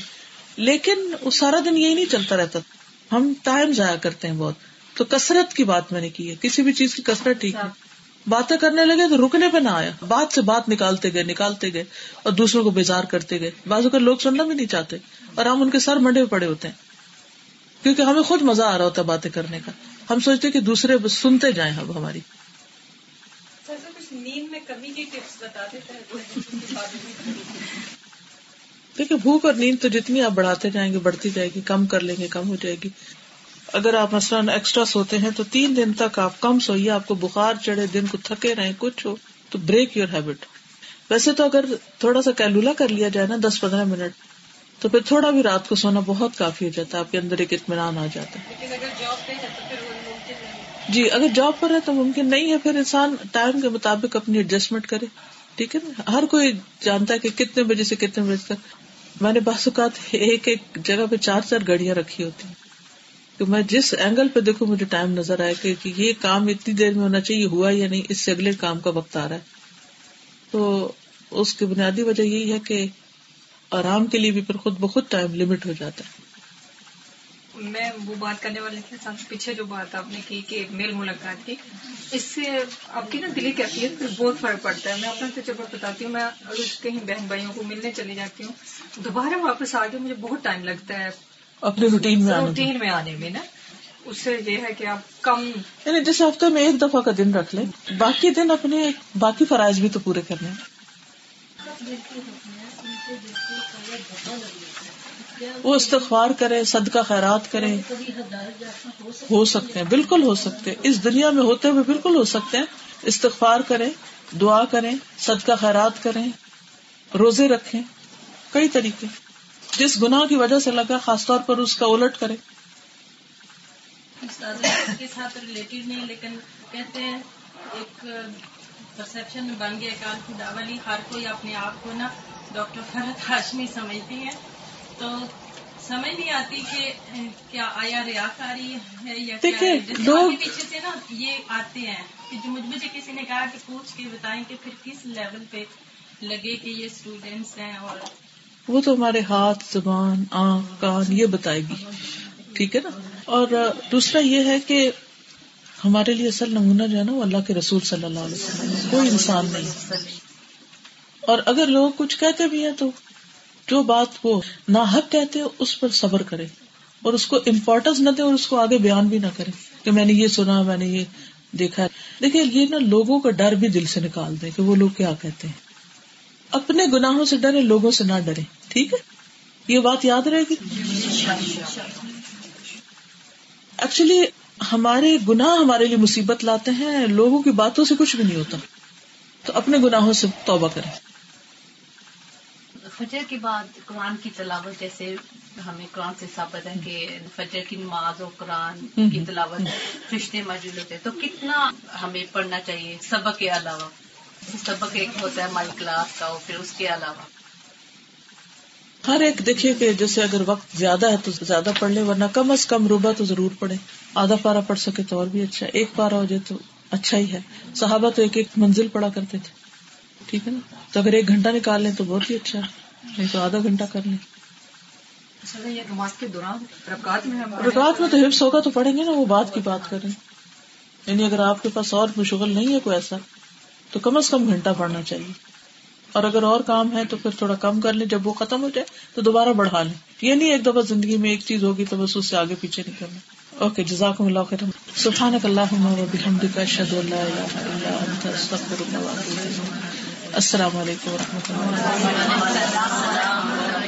لیکن وہ سارا دن یہی نہیں چلتا رہتا۔ ہم ٹائم ضائع کرتے ہیں بہت۔ تو کثرت کی بات میں نے کی ہے۔ کسی بھی چیز کی کثرت ٹھیک ہے۔ باتیں کرنے لگے تو رکنے پہ نہ آیا۔ بات سے بات نکالتے گئے نکالتے گئے اور دوسروں کو بیزار کرتے گئے۔ بازو کا لوگ سننا بھی نہیں چاہتے اور ہم ان کے سر منڈے پڑے ہوتے ہیں۔ کیونکہ ہمیں خود مزہ آ رہا ہوتا ہے باتیں کرنے کا۔ ہم سوچتے کہ دوسرے سنتے جائیں اب ہماری۔ نیند میں کمی کی ٹپس بتا دیتے دیکھیے بھوک اور نیند تو جتنی آپ بڑھاتے جائیں گے بڑھتی جائے گی کم کر لیں گے کم ہو جائے گی۔ اگر آپ مثلاً ایکسٹرا سوتے ہیں تو تین دن تک آپ کم سوئیے آپ کو بخار چڑھے دن کو تھکے رہے کچھ ہو تو بریک یور ہیبٹ ویسے تو اگر تھوڑا سا کیلولا کر لیا جائے نا دس پندرہ منٹ تو پھر تھوڑا بھی رات کو سونا بہت کافی ہو جاتا ہے آپ کے اندر ایک اطمینان آ جاتا ہے۔ جی اگر جاب پر ہے تو ممکن نہیں ہے پھر انسان ٹائم کے مطابق اپنی ایڈجسٹمنٹ کرے۔ ٹھیک ہے نا؟ ہر کوئی جانتا ہے کہ کتنے بجے سے کتنے بجے تک۔ میں نے بس اوقات ایک ایک جگہ پہ چار چار گڑیاں رکھی ہوتی ہیں۔ کہ میں جس اینگل پہ دیکھوں مجھے ٹائم نظر آئے کہ یہ کام اتنی دیر میں ہونا چاہیے، ہوا یا نہیں، اس سے اگلے کام کا وقت آ رہا ہے۔ تو اس کی بنیادی وجہ یہی ہے کہ آرام کے لیے بھی پھر خود بخود ٹائم لمٹ ہو جاتا ہے۔ میں وہ بات کرنے والے تھے سب پیچھے جو بات آپ نے کی کہ میل ملاقات کی، اس سے آپ کی نا دلی کیفیت پہ بہت فرق پڑتا ہے۔ میں اپنا تجربہ بتاتی ہوں، میں کہیں بہن بھائیوں کو ملنے چلی جاتی ہوں، دوبارہ واپس آ کے مجھے بہت ٹائم لگتا ہے۔ اپنے روٹین میں روٹین میں۔ آنے میں نا۔ اس سے یہ ہے کہ آپ کم یعنی جس ہفتے میں ایک دفعہ کا دن رکھ لیں باقی دن اپنے باقی فرائض بھی تو پورے کرنے وہ استغفار کرے صدقہ خیرات کرے ہو سکتے ہیں بالکل ہو سکتے ہیں۔ اس دنیا میں ہوتے ہوئے بالکل ہو سکتے ہیں۔ استغفار کریں دعا کریں صدقہ خیرات کریں روزے رکھیں۔ کئی طریقے۔ جس گناہ کی وجہ سے لگا خاص طور پر اس کا الٹ کرے۔ کے ساتھ ریلیٹڈ نہیں لیکن کہتے ہیں ایک پرسپشن بن گیا کال کی دعوی ہر کوئی اپنے آپ کو نا ڈاکٹر فرحت ہاشمی سمجھتی ہے تو سمجھ نہیں آتی کہ کیا آیا ریا کاری ہے یا پیچھے سے نا یہ آتے ہیں کہ جو مجھے کسی نے کہا کہ پوچھ کے بتائیں کہ پھر کس لیول پہ لگے کہ یہ اسٹوڈینٹس ہیں اور وہ تو ہمارے ہاتھ، زبان، آنکھ، کان، یہ بتائے گی۔ ٹھیک ہے نا؟ اور دوسرا یہ ہے کہ ہمارے لیے اصل نمونہ جو ہے نا وہ اللہ کے رسول صلی اللہ علیہ وسلم کوئی انسان نہیں۔ اور اگر لوگ کچھ کہتے بھی ہیں تو جو بات وہ نہ حق کہتے ہیں، اس پر صبر کرے۔ اور اس کو امپورٹینس نہ دے اور اس کو آگے بیان بھی نہ کرے کہ میں نے یہ سنا، میں نے یہ دیکھا۔ دیکھیے، یہ نا لوگوں کا ڈر بھی دل سے نکال دے کہ وہ لوگ کیا کہتے ہیں۔ اپنے گناہوں سے ڈرے لوگوں سے نہ ڈرے۔ ٹھیک ہے؟ یہ بات یاد رہے گی؟ ایکچولی ہمارے گناہ ہمارے لیے مصیبت لاتے ہیں لوگوں کی باتوں سے کچھ بھی نہیں ہوتا۔ تو اپنے گناہوں سے توبہ کریں۔ فجر کے بعد قرآن کی تلاوت جیسے ہمیں قرآن سے ثابت ہے کہ فجر کی نماز اور قرآن کی تلاوت فرشتے موجود ہوتے تو کتنا ہمیں پڑھنا چاہیے؟ سبق کے علاوہ۔ سبق ایک ہوتا ہے ہماری کلاس کا اور پھر اس کے علاوہ۔ ہر ایک دیکھیے کہ جیسے اگر وقت زیادہ ہے تو زیادہ پڑھ لے ورنہ کم از کم روبا تو ضرور پڑھے آدھا پارا پڑھ سکے تو اور بھی اچھا۔ ایک پارا ہو جائے تو اچھا ہی ہے۔ صحابہ تو ایک ایک منزل پڑھا کرتے تھے۔ ٹھیک ہے نا؟ تو اگر ایک گھنٹہ نکال لیں تو بہت ہی اچھا نہیں تو آدھا گھنٹہ کر لیں۔ نماز کے دوران رکعت میں رکعت میں تو حفظ ہوگا تو پڑھیں گے نا وہ بات کی بات کریں۔ یعنی اگر آپ کے پاس اور مشغل نہیں ہے کوئی ایسا۔ تو کم از کم گھنٹہ پڑھنا چاہیے۔ اور اگر اور کام ہے تو پھر تھوڑا کم کر لیں۔ جب وہ ختم ہو جائے تو دوبارہ بڑھا لیں۔ یہ نہیں ایک دفعہ زندگی میں ایک چیز ہوگی تو بس اس سے آگے پیچھے نہیں کرنا اوکے جزاک اللہ خیر سبحان اللہ السلام علیکم و رحمۃ اللہ